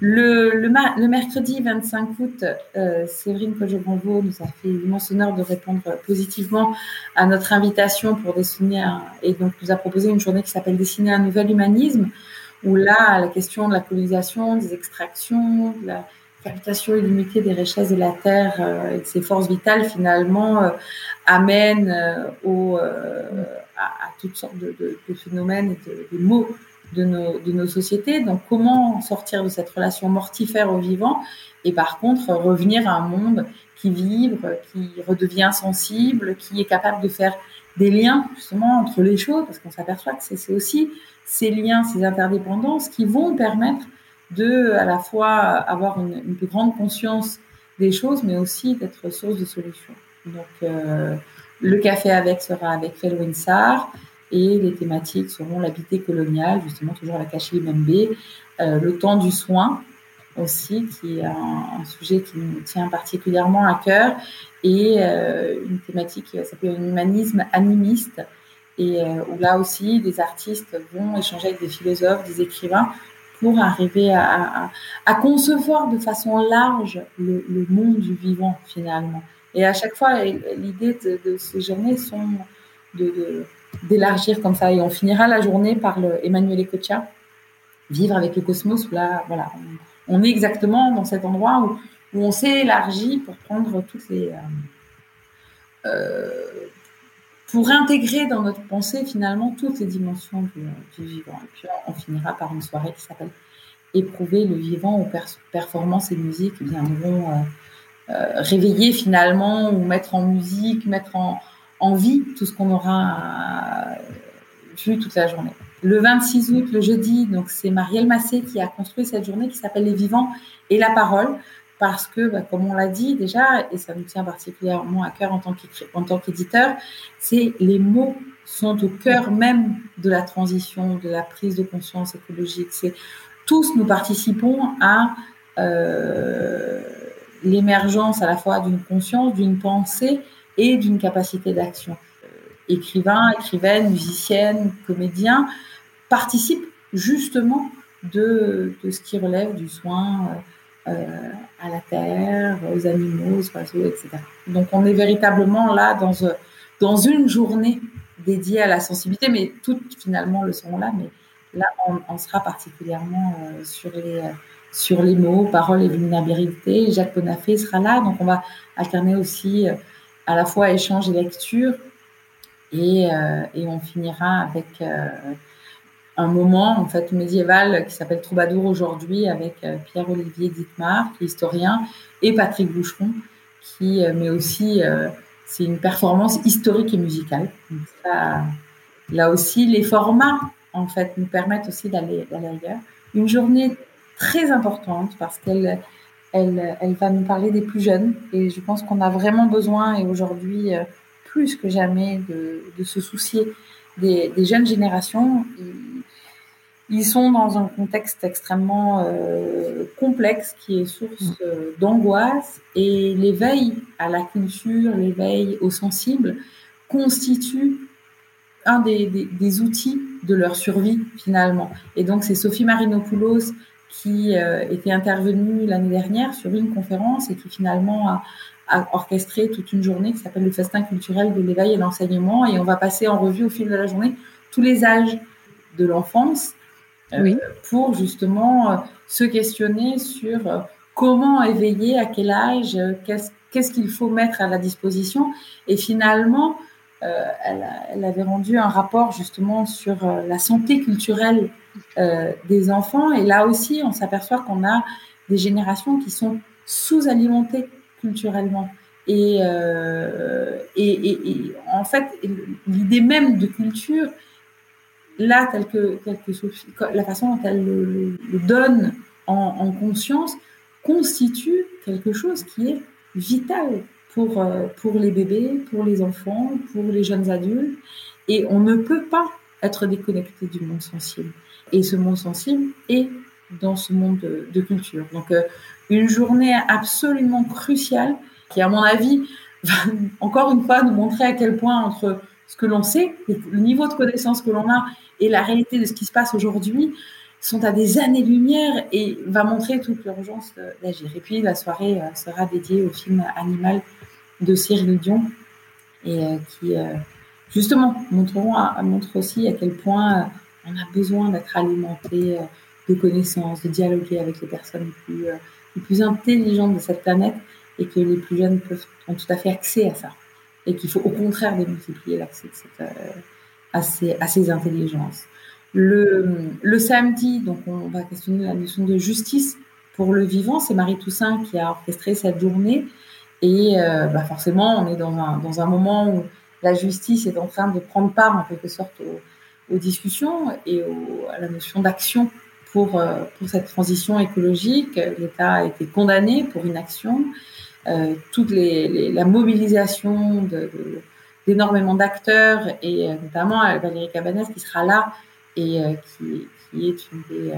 Le, mercredi 25 août, euh, Séverine Cogebanvo nous a fait l'immense honneur de répondre positivement à notre invitation pour dessiner un, et donc nous a proposé une journée qui s'appelle Dessiner un nouvel humanisme, où là, la question de la colonisation, des extractions, de la captation illimitée des richesses de la terre euh, et de ses forces vitales finalement euh, amène euh, au à, toutes sortes de, phénomènes et de, mots de nos, de nos sociétés. Donc, comment sortir de cette relation mortifère au vivant et par contre revenir à un monde qui vibre, qui redevient sensible, qui est capable de faire des liens justement entre les choses, parce qu'on s'aperçoit que c'est aussi ces liens, ces interdépendances qui vont permettre de à la fois avoir une, plus grande conscience des choses, mais aussi d'être source de solutions. Donc, euh, le café avec sera avec Felwinsar et les thématiques seront l'habité colonial, justement toujours à la Cachée Membe, euh, le temps du soin aussi, qui est un, sujet qui nous tient particulièrement à cœur, et euh, une thématique qui s'appelle humanisme animiste, et euh, où là aussi des artistes vont échanger avec des philosophes, des écrivains, pour arriver à, concevoir de façon large le, le monde du vivant finalement. Et à chaque fois, l'idée de, ces journées sont de, d'élargir comme ça. Et on finira la journée par le Emmanuel Ecocha, vivre avec le cosmos, voilà, on, est exactement dans cet endroit où, on s'est élargi pour prendre toutes les. Euh, euh, pour intégrer dans notre pensée finalement toutes les dimensions du, vivant. Et puis on, finira par une soirée qui s'appelle Éprouver le vivant aux performances et viendront. Euh, euh, réveiller finalement ou mettre en musique, mettre en, en vie tout ce qu'on aura vu toute la journée. Le 26 août, le jeudi, donc c'est Marielle Massé qui a construit cette journée qui s'appelle Les Vivants et la Parole, parce que, bah, comme on l'a dit déjà, et ça nous tient particulièrement à cœur en tant qu'éditeur, c'est les mots sont au cœur même de la transition, de la prise de conscience écologique. C'est tous nous participons à euh, l'émergence à la fois d'une conscience, d'une pensée et d'une capacité d'action. Euh, écrivain, écrivaine, musicienne, comédien, participent justement de, ce qui relève du soin à la terre, aux animaux, aux oiseaux, etc. Donc on est véritablement là dans, une journée dédiée à la sensibilité, mais toutes finalement le seront là, mais là on, sera particulièrement sur les sur les mots, paroles et vulnérabilité. Jacques Bonafé sera là, donc on va alterner aussi à la fois échange et lecture. Et, euh, on finira avec euh, un moment en fait médiéval qui s'appelle Troubadour aujourd'hui avec euh, Pierre-Olivier Dittmar, qui est historien, et Patrick Boucheron, qui met aussi c'est une performance historique et musicale. là aussi, les formats en fait nous permettent aussi d'aller ailleurs. Une journée très importante parce qu'elle elle, elle, va nous parler des plus jeunes et je pense qu'on a vraiment besoin et aujourd'hui plus que jamais de, de se soucier des, des, jeunes générations. Ils, sont dans un contexte extrêmement euh, complexe qui est source mm. euh, d'angoisse et l'éveil à la culture, l'éveil aux sensibles constitue un des, des, des, outils de leur survie finalement. Et donc c'est Sophie Marinopoulos qui euh, était intervenue l'année dernière sur une conférence et qui finalement a, a orchestré toute une journée qui s'appelle le festin culturel de l'éveil et l'enseignement. Et on va passer en revue au fil de la journée tous les âges de l'enfance euh, pour justement euh, se questionner sur euh, comment éveiller, à quel âge, qu'est-ce qu'il faut mettre à la disposition. Et finalement, elle, elle, avait rendu un rapport justement sur la santé culturelle des enfants. Et là aussi, on s'aperçoit qu'on a des générations qui sont sous-alimentées culturellement. Euh, et, et, et, en fait, l'idée même de culture, là, telle que, telle que la façon dont elle le, donne en, en, conscience, constitue quelque chose qui est vital pour, euh, pour les bébés, pour les enfants, pour les jeunes adultes. Et on ne peut pas être déconnecté du monde sensible. Et ce monde sensible est dans ce monde de, culture. Donc, euh, une journée absolument cruciale qui, à mon avis, va encore une fois nous montrer à quel point entre ce que l'on sait, le niveau de connaissance que l'on a et la réalité de ce qui se passe aujourd'hui sont à des années-lumière et va montrer toute l'urgence d'agir. Et puis la soirée euh, sera dédiée au film Animal de Cyril Dion et euh, qui justement montreront, montre aussi à quel point on a besoin d'être alimenté de connaissances, de dialoguer avec les personnes plus les plus intelligentes de cette planète et que les plus jeunes peuvent, ont tout à fait accès à ça. Et qu'il faut au contraire démultiplier l'accès euh, à, ces, à ces intelligences. Le, le, samedi, donc on va questionner la notion de justice pour le vivant. C'est Marie Toussaint qui a orchestré cette journée. Et euh, bah forcément, on est dans un, dans un moment où la justice est en train de prendre part en quelque sorte aux, aux discussions et à la notion d'action pour, euh, pour cette transition écologique. L'État a été condamné pour inaction. Euh, toute les, la mobilisation d'énormément d'acteurs et euh, notamment Valérie Cabanès qui sera là et qui, est une des,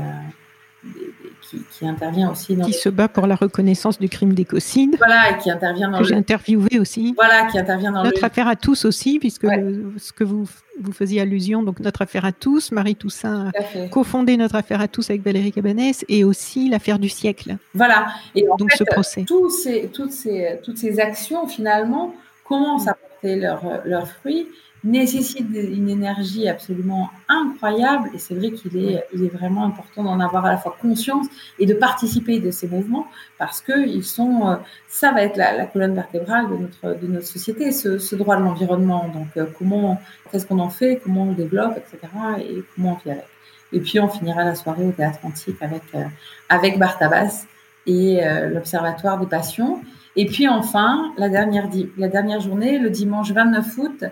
qui, intervient aussi dans qui se bat pour la reconnaissance du crime d'écocide. Voilà, et qui intervient dans que j'ai interviewé aussi. Voilà, qui intervient dans notre affaire à tous aussi, puisque ce que vous vous faisiez allusion, donc notre affaire à tous, Marie Toussaint a cofondé notre affaire à tous avec Valérie Cabanès et aussi l'affaire du siècle. Voilà, et donc ce procès. Tous ces, toutes ces toutes ces actions finalement commencent à porter leurs leur fruits nécessite une énergie absolument incroyable et c'est vrai qu'il est, il est vraiment important d'en avoir à la fois conscience et de participer de ces mouvements parce que ils sont, euh, ça va être la, la colonne vertébrale de notre, de notre société, ce, ce droit de l'environnement. Donc euh, comment, qu'est-ce qu'on en fait, comment on le développe, etc. et comment on vit avec. Et puis on finira la soirée au Théâtre Antique avec, euh, avec Bartabas et l'Observatoire des Passions. Et puis enfin, la dernière, la dernière journée, le dimanche 29 août,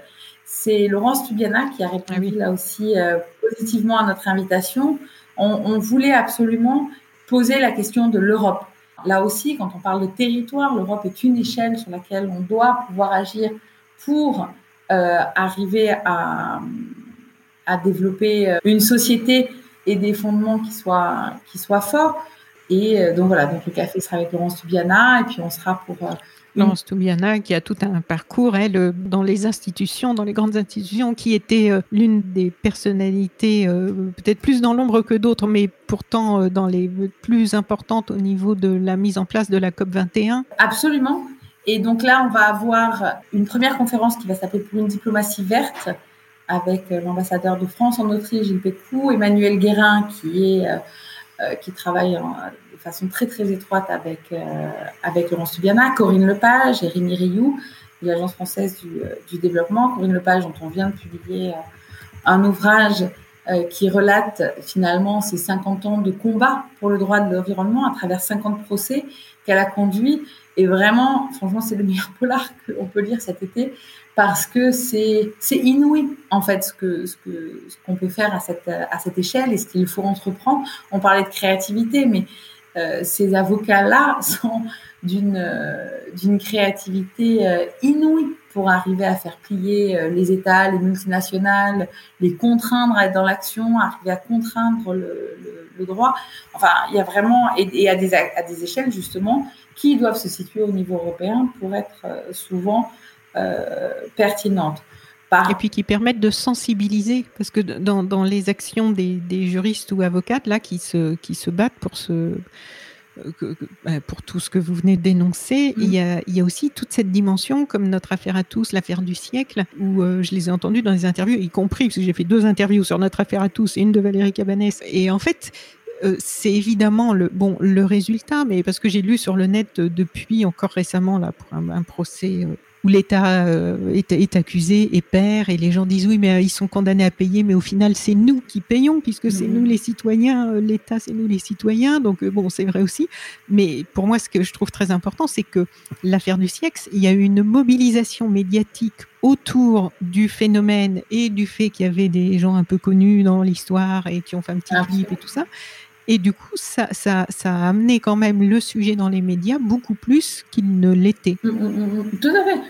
c'est Laurence Tubiana qui a répondu ah là aussi euh, positivement à notre invitation. On, voulait absolument poser la question de l'Europe. Là aussi, quand on parle de territoire, l'Europe est une échelle sur laquelle on doit pouvoir agir pour euh, arriver à, à développer euh, une société et des fondements qui soient, qui soient forts. Et donc voilà, donc le café sera avec Laurence Tubiana et puis on sera pour Laurence Toubiana, qui a tout un parcours, elle, dans les institutions, dans les grandes institutions, qui était l'une des personnalités, peut-être plus dans l'ombre que d'autres, mais pourtant dans les plus importantes au niveau de la mise en place de la COP 21. Absolument. Et donc là, on va avoir une première conférence qui va s'appeler Pour une diplomatie verte avec euh, l'ambassadeur de France en Autriche, Gilles Pécou, Emmanuel Guérin qui est euh, euh, qui travaille façon très très étroite avec avec Laurence Tubiana, Corinne Lepage et Rémi Rioux de l'Agence française du, du, développement. Corinne Lepage, dont on vient de publier un ouvrage qui relate finalement ses 50 ans de combat pour le droit de l'environnement à travers 50 procès qu'elle a conduits et vraiment, franchement, c'est le meilleur polar qu'on peut lire cet été parce que c'est inouï en fait ce que ce que qu'on peut faire à cette à cette échelle et ce qu'il faut entreprendre. On parlait de créativité, mais euh, ces avocats-là sont d'une euh, créativité euh, inouïe pour arriver à faire plier les États, les multinationales, les contraindre à être dans l'action, arriver à contraindre le, droit. Enfin, il y a vraiment et, à des à des échelles justement qui doivent se situer au niveau européen pour être souvent pertinentes. Par... Et puis qui permettent de sensibiliser, parce que dans, dans les actions des, des, juristes ou avocates là qui se, qui se battent pour ce, euh, bah, pour tout ce que vous venez de dénoncer, mm. il, y a, il, y a, aussi toute cette dimension, comme notre affaire à tous, l'affaire du siècle, où euh, je les ai entendus dans les interviews, y compris, parce que j'ai fait deux interviews sur notre affaire à tous et une de Valérie Cabanès. Et en fait, euh, c'est évidemment le bon le résultat, mais parce que j'ai lu sur le net euh, depuis encore récemment là pour un, procès où l'État est, est, accusé et perd et les gens disent oui mais ils sont condamnés à payer mais au final c'est nous qui payons puisque c'est nous mmh. les citoyens l'État c'est nous les citoyens. Donc bon c'est vrai aussi. Mais pour moi ce que je trouve très important c'est que l'affaire du siècle il y a eu une mobilisation médiatique autour du phénomène et du fait qu'il y avait des gens un peu connus dans l'histoire et qui ont fait un petit clip et tout ça et du coup, ça, ça, ça, a amené quand même le sujet dans les médias beaucoup plus qu'il ne l'était. Mm, mm, mm, tout à fait.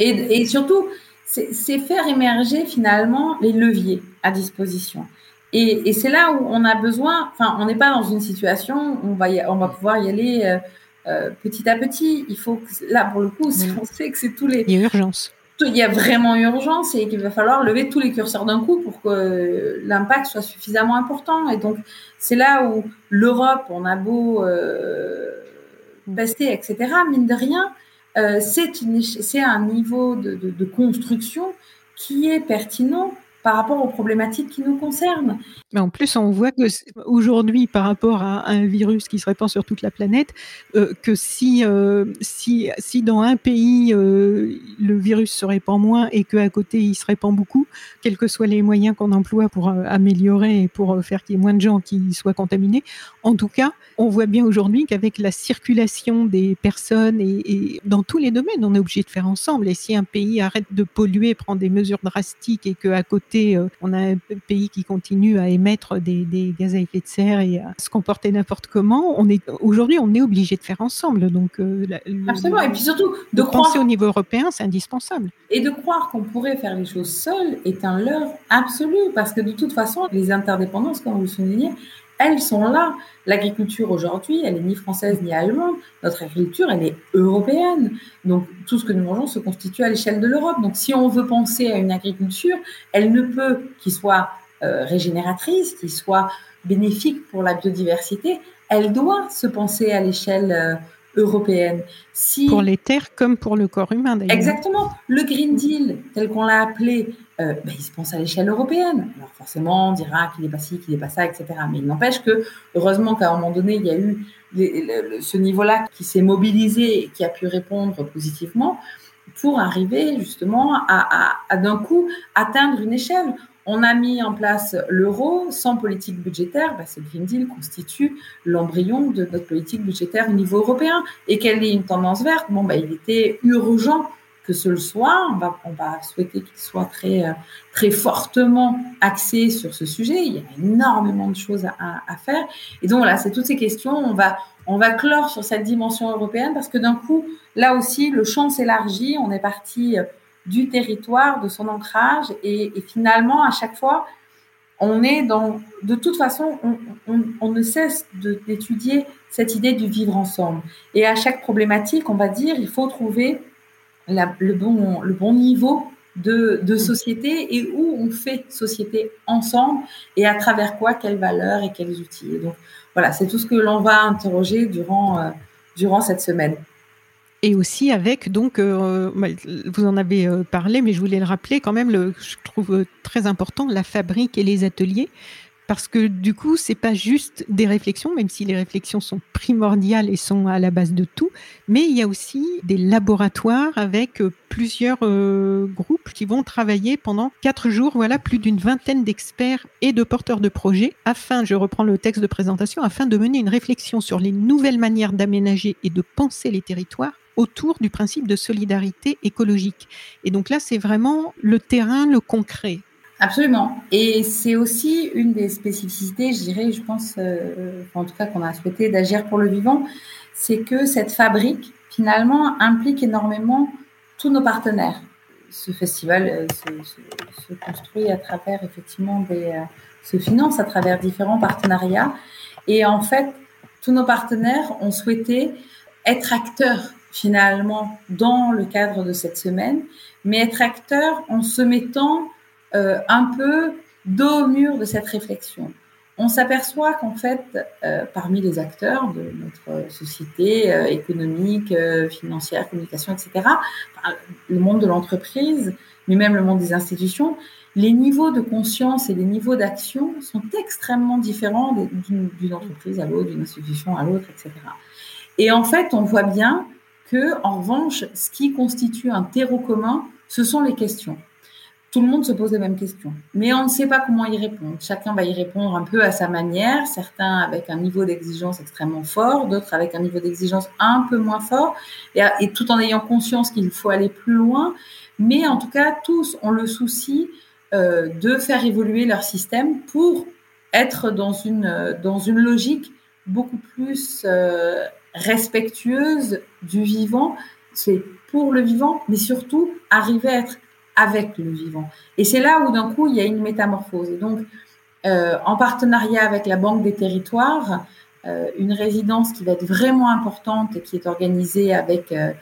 Et, et surtout, c'est faire émerger finalement les leviers à disposition. Et, et c'est là où on a besoin, enfin, on n'est pas dans une situation où on va, y, on va pouvoir y aller euh, euh, petit à petit. Il faut que, là, pour le coup, on sait que c'est tous les. Il y a urgence il y a vraiment urgence et qu'il va falloir lever tous les curseurs d'un coup pour que l'impact soit suffisamment important. Et donc, c'est là où l'Europe, on a beau euh, bester, etc., mine de rien, euh, c'est un niveau de construction qui est pertinent par rapport aux problématiques qui nous concernent. Mais en plus, on voit que aujourd'hui, par rapport à un virus qui se répand sur toute la planète, euh, que si, euh, si, si dans un pays euh, le virus se répand moins et qu'à côté il se répand beaucoup, quels que soient les moyens qu'on emploie pour améliorer et pour faire qu'il y ait moins de gens qui soient contaminés, en tout cas, on voit bien aujourd'hui qu'avec la circulation des personnes et, et, dans tous les domaines, on est obligé de faire ensemble. Et si un pays arrête de polluer, prend des mesures drastiques et qu'à côté on a un pays qui continue à émettre des, des, gaz à effet de serre et à se comporter n'importe comment, on est aujourd'hui on est obligé de faire ensemble. Donc euh, absolument. et puis surtout de, croire... penser au niveau européen, c'est indispensable. Et de croire qu'on pourrait faire les choses seuls est un leurre absolu parce que de toute façon, les interdépendances, comme vous le soulignez, elles sont là. L'agriculture aujourd'hui, elle est ni française ni allemande. Notre agriculture, elle est européenne. Donc, tout ce que nous mangeons se constitue à l'échelle de l'Europe. Donc, si on veut penser à une agriculture, elle ne peut qu'il soit euh, régénératrice, qui soit bénéfique pour la biodiversité, elle doit se penser à l'échelle euh, européenne. Si... Pour les terres comme pour le corps humain d'ailleurs. Exactement. Le Green Deal, tel qu'on l'a appelé, euh, ben, il se pense à l'échelle européenne. Alors forcément, on dira qu'il n'est pas ci, qu'il n'est pas ça, etc. Mais il n'empêche que, heureusement qu'à un moment donné, il y a eu ce niveau-là qui s'est mobilisé et qui a pu répondre positivement pour arriver justement à, d'un coup atteindre une échelle. On a mis en place l'euro sans politique budgétaire. Bah, ce Green Deal constitue l'embryon de notre politique budgétaire au niveau européen. Et quelle est une tendance verte Bon, bah, il était urgent que ce le soit. On va, on souhaiter qu'il soit très, euh, très fortement axé sur ce sujet. Il y a énormément de choses à, faire. Et donc voilà, c'est toutes ces questions. On va, on va clore sur cette dimension européenne parce que d'un coup, là aussi, le champ s'élargit. On est parti euh, du territoire, de son ancrage. Et, finalement, à chaque fois, on est dans, de toute façon, on, ne cesse d'étudier cette idée du vivre ensemble. Et à chaque problématique, on va dire, il faut trouver le, bon, le bon niveau de, de, société et où on fait société ensemble et à travers quoi, quelles valeurs et quels outils. donc, voilà, c'est tout ce que l'on va interroger durant, euh, durant cette semaine. Et aussi avec, donc, euh, vous en avez euh, parlé, mais je voulais le rappeler quand même, le, je trouve très important, la fabrique et les ateliers parce que du coup, c'est pas juste des réflexions, même si les réflexions sont primordiales et sont à la base de tout, mais il y a aussi des laboratoires avec euh, plusieurs euh, groupes qui vont travailler pendant quatre jours, voilà, plus d'une vingtaine d'experts et de porteurs de projets, afin, je reprends le texte de présentation, afin de mener une réflexion sur les nouvelles manières d'aménager et de penser les territoires autour du principe de solidarité écologique. Et donc là, c'est vraiment le terrain, le concret. Absolument. Et c'est aussi une des spécificités, je dirais, je pense, euh, en tout cas qu'on a souhaité d'agir pour le vivant, c'est que cette fabrique, finalement, implique énormément tous nos partenaires. Ce festival euh, se, construit à travers, effectivement, des, euh, se finance à travers différents partenariats. Et en fait, tous nos partenaires ont souhaité être acteurs, finalement, dans le cadre de cette semaine, mais être acteurs en se mettant euh, un peu dos au mur de cette réflexion. On s'aperçoit qu'en fait, euh, parmi les acteurs de notre société euh, économique, financière, communication, etc., le monde de l'entreprise, mais même le monde des institutions, les niveaux de conscience et les niveaux d'action sont extrêmement différents d'une entreprise à l'autre, d'une institution à l'autre, etc. Et en fait, on voit bien que, en revanche, ce qui constitue un terreau commun, ce sont les questions tout le monde se pose les mêmes questions. Mais on ne sait pas comment y répondre. Chacun va y répondre un peu à sa manière, certains avec un niveau d'exigence extrêmement fort, d'autres avec un niveau d'exigence un peu moins fort, et, tout en ayant conscience qu'il faut aller plus loin. Mais en tout cas, tous ont le souci euh, de faire évoluer leur système pour être dans une, dans une logique beaucoup plus euh, respectueuse du vivant. C'est pour le vivant, mais surtout arriver à être avec le vivant. Et c'est là où d'un coup, il y a une métamorphose. Et donc, euh, en partenariat avec la Banque des Territoires, euh, une résidence qui va être vraiment importante et qui est organisée avec euh,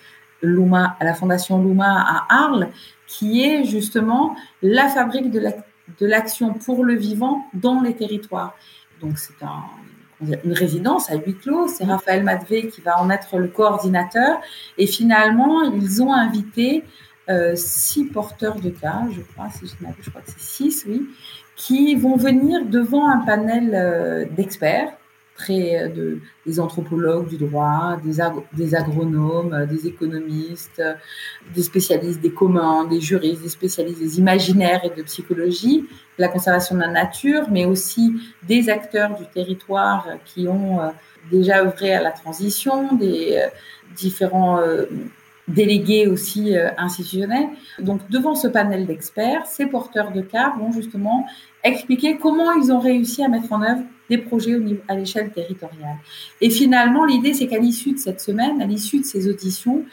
Luma, la Fondation Luma à Arles, qui est justement la fabrique de l'action pour le vivant dans les territoires. Donc, c'est une résidence à huis clos. C'est Raphaël Madvé qui va en être le coordinateur. Et finalement, ils ont invité six porteurs de cas, je crois, si je je crois que c'est six, oui, qui vont venir devant un panel euh, d'experts, très euh, de, des anthropologues du droit, des, des agronomes, des économistes, des spécialistes des communs, des juristes, des spécialistes des imaginaires et de psychologie, de la conservation de la nature, mais aussi des acteurs du territoire qui ont déjà œuvré à la transition, des différents délégués aussi euh, institutionnels. Donc, devant ce panel d'experts, ces porteurs de cas vont justement expliquer comment ils ont réussi à mettre en œuvre des projets à l'échelle territoriale. Et finalement, l'idée, c'est qu'à l'issue de cette semaine, à l'issue de ces auditions,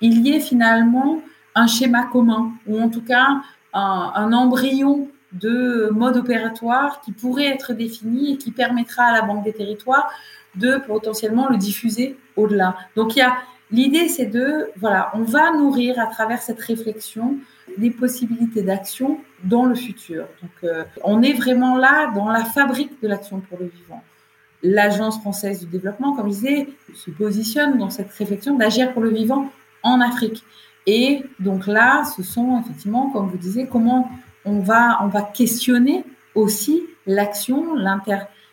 il y ait finalement un schéma commun, ou en tout cas un, un embryon de mode opératoire qui pourrait être défini et qui permettra à la Banque des territoires de potentiellement le diffuser au-delà. Donc il y a L'idée, c'est de, voilà, on va nourrir à travers cette réflexion les possibilités d'action dans le futur. Donc, euh, on est vraiment là dans la fabrique de l'action pour le vivant. L'Agence française du développement, comme je disais, se positionne dans cette réflexion d'agir pour le vivant en Afrique. Et donc là, ce sont effectivement, comme vous disiez, comment on va, on va questionner aussi l'action,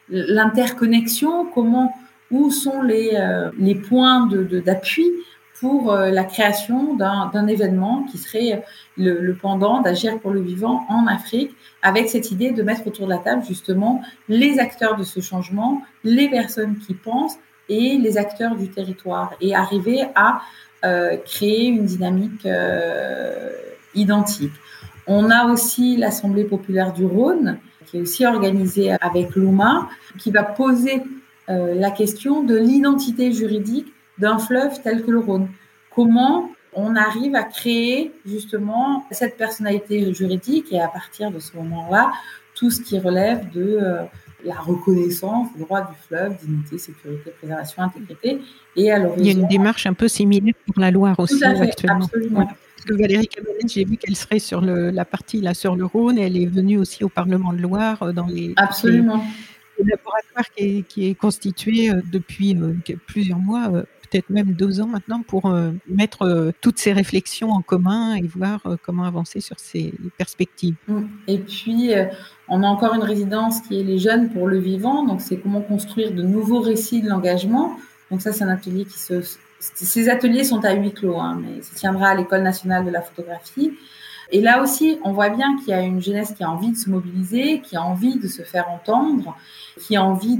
l'interconnexion, comment où sont les, euh, les points d'appui de, pour euh, la création d'un événement qui serait le, le pendant d'agir pour le vivant en Afrique, avec cette idée de mettre autour de la table justement les acteurs de ce changement, les personnes qui pensent et les acteurs du territoire, et arriver à euh, créer une dynamique euh, identique. On a aussi l'Assemblée populaire du Rhône, qui est aussi organisée avec l'UMA, qui va poser euh, la question de l'identité juridique d'un fleuve tel que le Rhône. Comment on arrive à créer justement cette personnalité juridique et à partir de ce moment-là, tout ce qui relève de la reconnaissance des droits du fleuve, dignité, sécurité, préservation, intégrité. Et à Il y a une démarche un peu similaire pour la Loire aussi actuellement. Absolument. Valérie Cabanet, j'ai vu qu'elle serait sur le, la partie là sur le Rhône. Elle est venue aussi au Parlement de Loire euh, dans les, absolument. Laboratoire qui est, constitué euh, depuis euh, plusieurs mois peut-être même deux ans maintenant pour mettre toutes ces réflexions en commun et voir comment avancer sur ces perspectives. Mmh. Et puis, on a encore une résidence qui est les jeunes pour le vivant. Donc, c'est comment construire de nouveaux récits de l'engagement. Donc, ça, c'est un atelier qui se ces ateliers sont à huis clos, hein, mais ça tiendra à l'École nationale de la photographie. Et là aussi, on voit bien qu'il y a une jeunesse qui a envie de se mobiliser, qui a envie de se faire entendre, qui a envie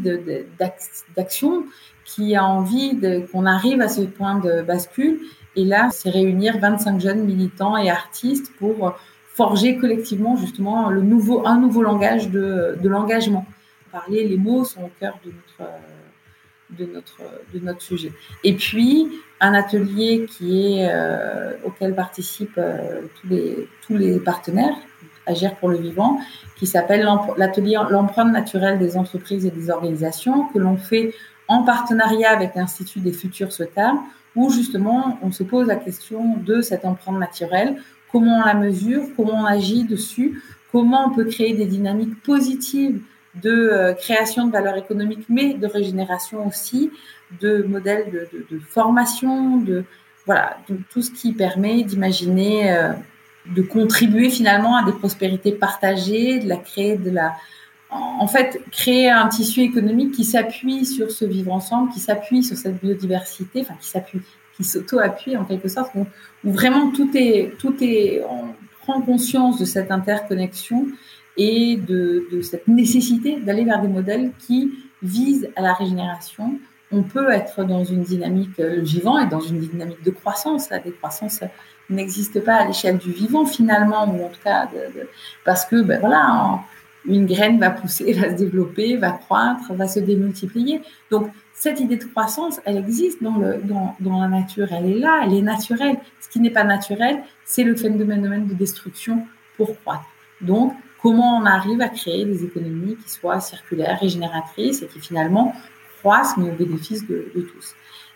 d'action, qui a envie qu'on arrive à ce point de bascule. Et là, c'est réunir 25 jeunes militants et artistes pour forger collectivement justement un nouveau langage de, l'engagement. Parler, les mots sont au cœur de notre, de notre sujet. Et puis, un atelier qui est, euh, auquel participent euh, tous, les, tous les partenaires, Agir pour le vivant, qui s'appelle l'atelier L'empreinte naturelle des entreprises et des organisations, que l'on fait en partenariat avec l'Institut des futurs souhaitables, où justement on se pose la question de cette empreinte naturelle, comment on la mesure, comment on agit dessus, comment on peut créer des dynamiques positives de euh, création de valeur économique, mais de régénération aussi, de modèles de, formation, de voilà, tout ce qui permet d'imaginer, euh, de contribuer finalement à des prospérités partagées, de la créer, de la, en fait, créer un tissu économique qui s'appuie sur ce vivre ensemble, qui s'appuie sur cette biodiversité, enfin qui s'appuie, qui s'auto-appuie en quelque sorte, où, vraiment tout est, tout est, on prend conscience de cette interconnexion et de, de cette nécessité d'aller vers des modèles qui visent à la régénération. On peut être dans une dynamique, le vivant et dans une dynamique de croissance. La décroissance n'existe pas à l'échelle du vivant finalement, ou en tout cas, parce que ben voilà, une graine va pousser, va se développer, va croître, va se démultiplier. Donc cette idée de croissance, elle existe dans, dans la nature, elle est là, elle est naturelle. Ce qui n'est pas naturel, c'est le phénomène de destruction pour croître. Donc, comment on arrive à créer des économies qui soient circulaires, régénératrices et qui finalement mais au bénéfice de, tous.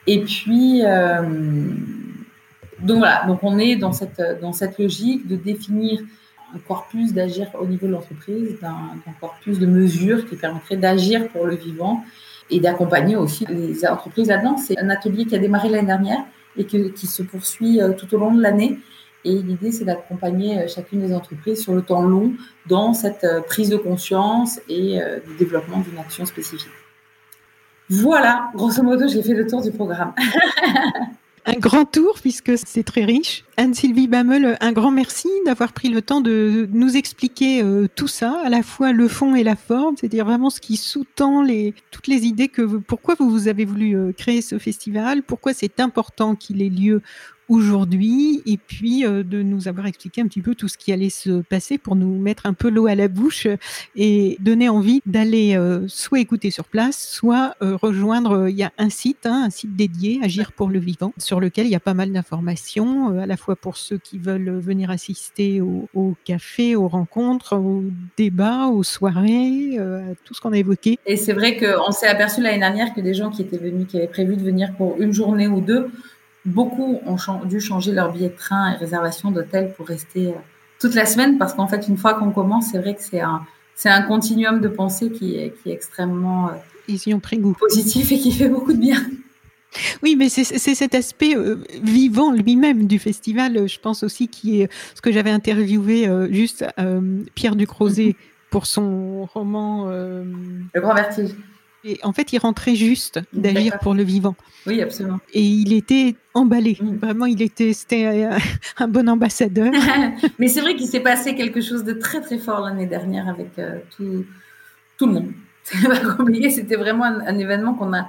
Et puis, euh, donc voilà, donc on est dans cette, dans cette logique de définir un corpus d'agir au niveau de l'entreprise, d'un corpus de mesures qui permettrait d'agir pour le vivant et d'accompagner aussi les entreprises là-dedans. C'est un atelier qui a démarré l'année dernière et qui se poursuit euh, tout au long de l'année et l'idée, c'est d'accompagner euh, chacune des entreprises sur le temps long dans cette prise de conscience et le développement d'une action spécifique. Voilà, grosso modo, j'ai fait le tour du programme. un grand tour puisque c'est très riche. Anne-Sylvie Bamel, un grand merci d'avoir pris le temps de nous expliquer tout ça, à la fois le fond et la forme, c'est-à-dire vraiment ce qui sous-tend les, toutes les idées que pourquoi vous avez voulu créer ce festival, pourquoi c'est important qu'il ait lieu aujourd'hui et puis euh, de nous avoir expliqué un petit peu tout ce qui allait se passer pour nous mettre un peu l'eau à la bouche et donner envie d'aller euh, soit écouter sur place, soit euh, rejoindre. Il y a un site, hein, un site dédié, Agir pour le vivant, sur lequel il y a pas mal d'informations, à la fois pour ceux qui veulent venir assister au, au café, aux rencontres, aux débats, aux soirées, à tout ce qu'on a évoqué. Et c'est vrai qu'on s'est aperçu l'année dernière que des gens qui étaient venus, qui avaient prévu de venir pour une journée ou deux, beaucoup ont dû changer leur billet de train et réservation d'hôtel pour rester euh, toute la semaine parce qu'en fait, une fois qu'on commence, c'est vrai que c'est un, c'est un continuum de pensée qui est, qui est extrêmement euh, Ils y ont pris goût. positif et qui fait beaucoup de bien. Oui, mais c'est cet aspect euh, vivant lui-même du festival, je pense aussi, qui est ce que j'avais interviewé juste Pierre Ducrozet mm-hmm. pour son roman Le Grand Vertige. Et en fait, il rentrait juste d'agir pour le vivant. Oui, absolument. Et il était emballé. Vraiment, il était, c'était un bon ambassadeur. Mais c'est vrai qu'il s'est passé quelque chose de très très fort l'année dernière avec euh, tout, tout le monde. C'était vraiment un, événement qu'on a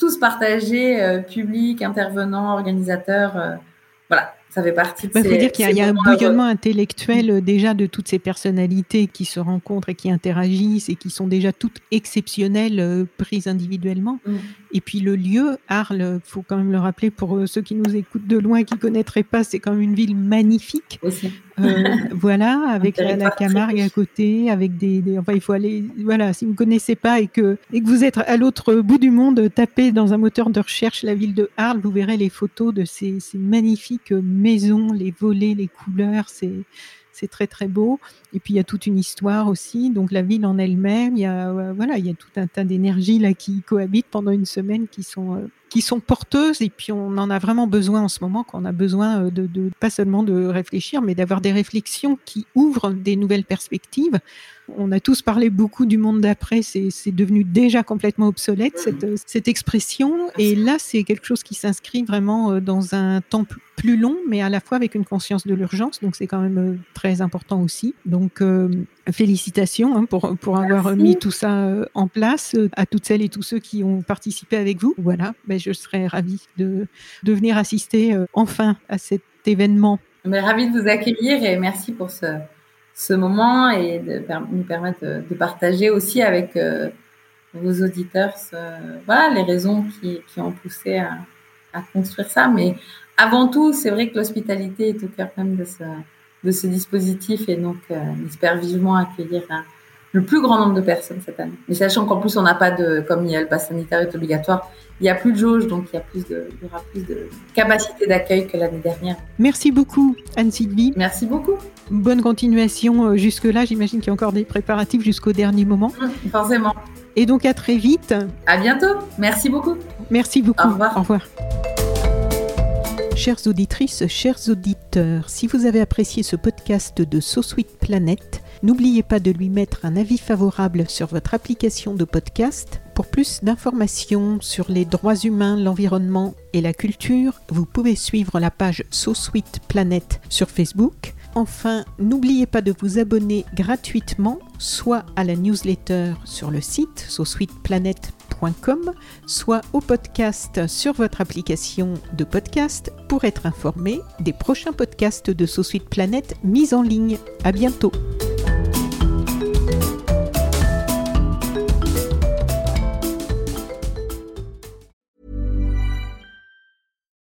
tous partagé, euh, public, intervenants, organisateurs. Euh, voilà. ça fait partie de Il faut dire qu'il y a, un bouillonnement intellectuel euh, déjà de toutes ces personnalités qui se rencontrent et qui interagissent et qui sont déjà toutes exceptionnelles euh, prises individuellement. Mm. Et puis le lieu, Arles, faut quand même le rappeler pour euh, ceux qui nous écoutent de loin, qui connaîtraient pas, c'est quand même une ville magnifique. Aussi. voilà, avec la, Camargue à côté, avec des, enfin il faut aller, voilà, si vous ne connaissez pas et que et que vous êtes à l'autre bout du monde, tapez dans un moteur de recherche la ville de Arles, vous verrez les photos de ces, ces magnifiques maison, les volets, les couleurs, c'est c'est très très beau. Et puis il y a toute une histoire aussi. Donc la ville en elle-même, il y a euh, voilà, il y a tout un tas d'énergies là qui cohabitent pendant une semaine, qui sont euh, qui sont porteuses. Et puis on en a vraiment besoin en ce moment, qu'on a besoin euh, de, pas seulement de réfléchir, mais d'avoir des réflexions qui ouvrent des nouvelles perspectives. On a tous parlé beaucoup du monde d'après, c'est devenu déjà complètement obsolète cette, cette expression. Et là, c'est quelque chose qui s'inscrit vraiment dans un temps plus long, mais à la fois avec une conscience de l'urgence. Donc c'est quand même très important aussi. Donc euh, félicitations hein, pour, pour avoir mis tout ça euh, en place euh, à toutes celles et tous ceux qui ont participé avec vous. Voilà, ben, je serais ravie de, de venir assister enfin à cet événement. Mais ravie de vous accueillir et merci pour ce, ce moment et de nous permettre de, partager aussi avec vos auditeurs les raisons qui, ont poussé à, construire ça. Mais avant tout, c'est vrai que l'hospitalité est au cœur même de ce, dispositif et donc euh, on vivement accueillir le plus grand nombre de personnes cette année. Mais sachant qu'en plus on n'a pas de, comme il y a le pass sanitaire est obligatoire, il n'y a plus de jauge, donc il y, a plus de, il y aura plus de capacité d'accueil que l'année dernière. Merci beaucoup Anne-Sylvie. Merci beaucoup. Bonne continuation euh, jusque-là. J'imagine qu'il y a encore des préparatifs jusqu'au dernier moment. Mmh, forcément. Et donc à très vite. À bientôt. Merci beaucoup. Merci beaucoup. Au revoir. Au revoir. Chères auditrices, chers auditeurs, si vous avez apprécié ce podcast de So Sweet Planet, n'oubliez pas de lui mettre un avis favorable sur votre application de podcast. Pour plus d'informations sur les droits humains, l'environnement et la culture, vous pouvez suivre la page So Planet sur Facebook. Enfin, n'oubliez pas de vous abonner gratuitement soit à la newsletter sur le site sosweetplanet.com soit au podcast sur votre application de podcast pour être informé des prochains podcasts de So Sweet Planet mis en ligne. À bientôt.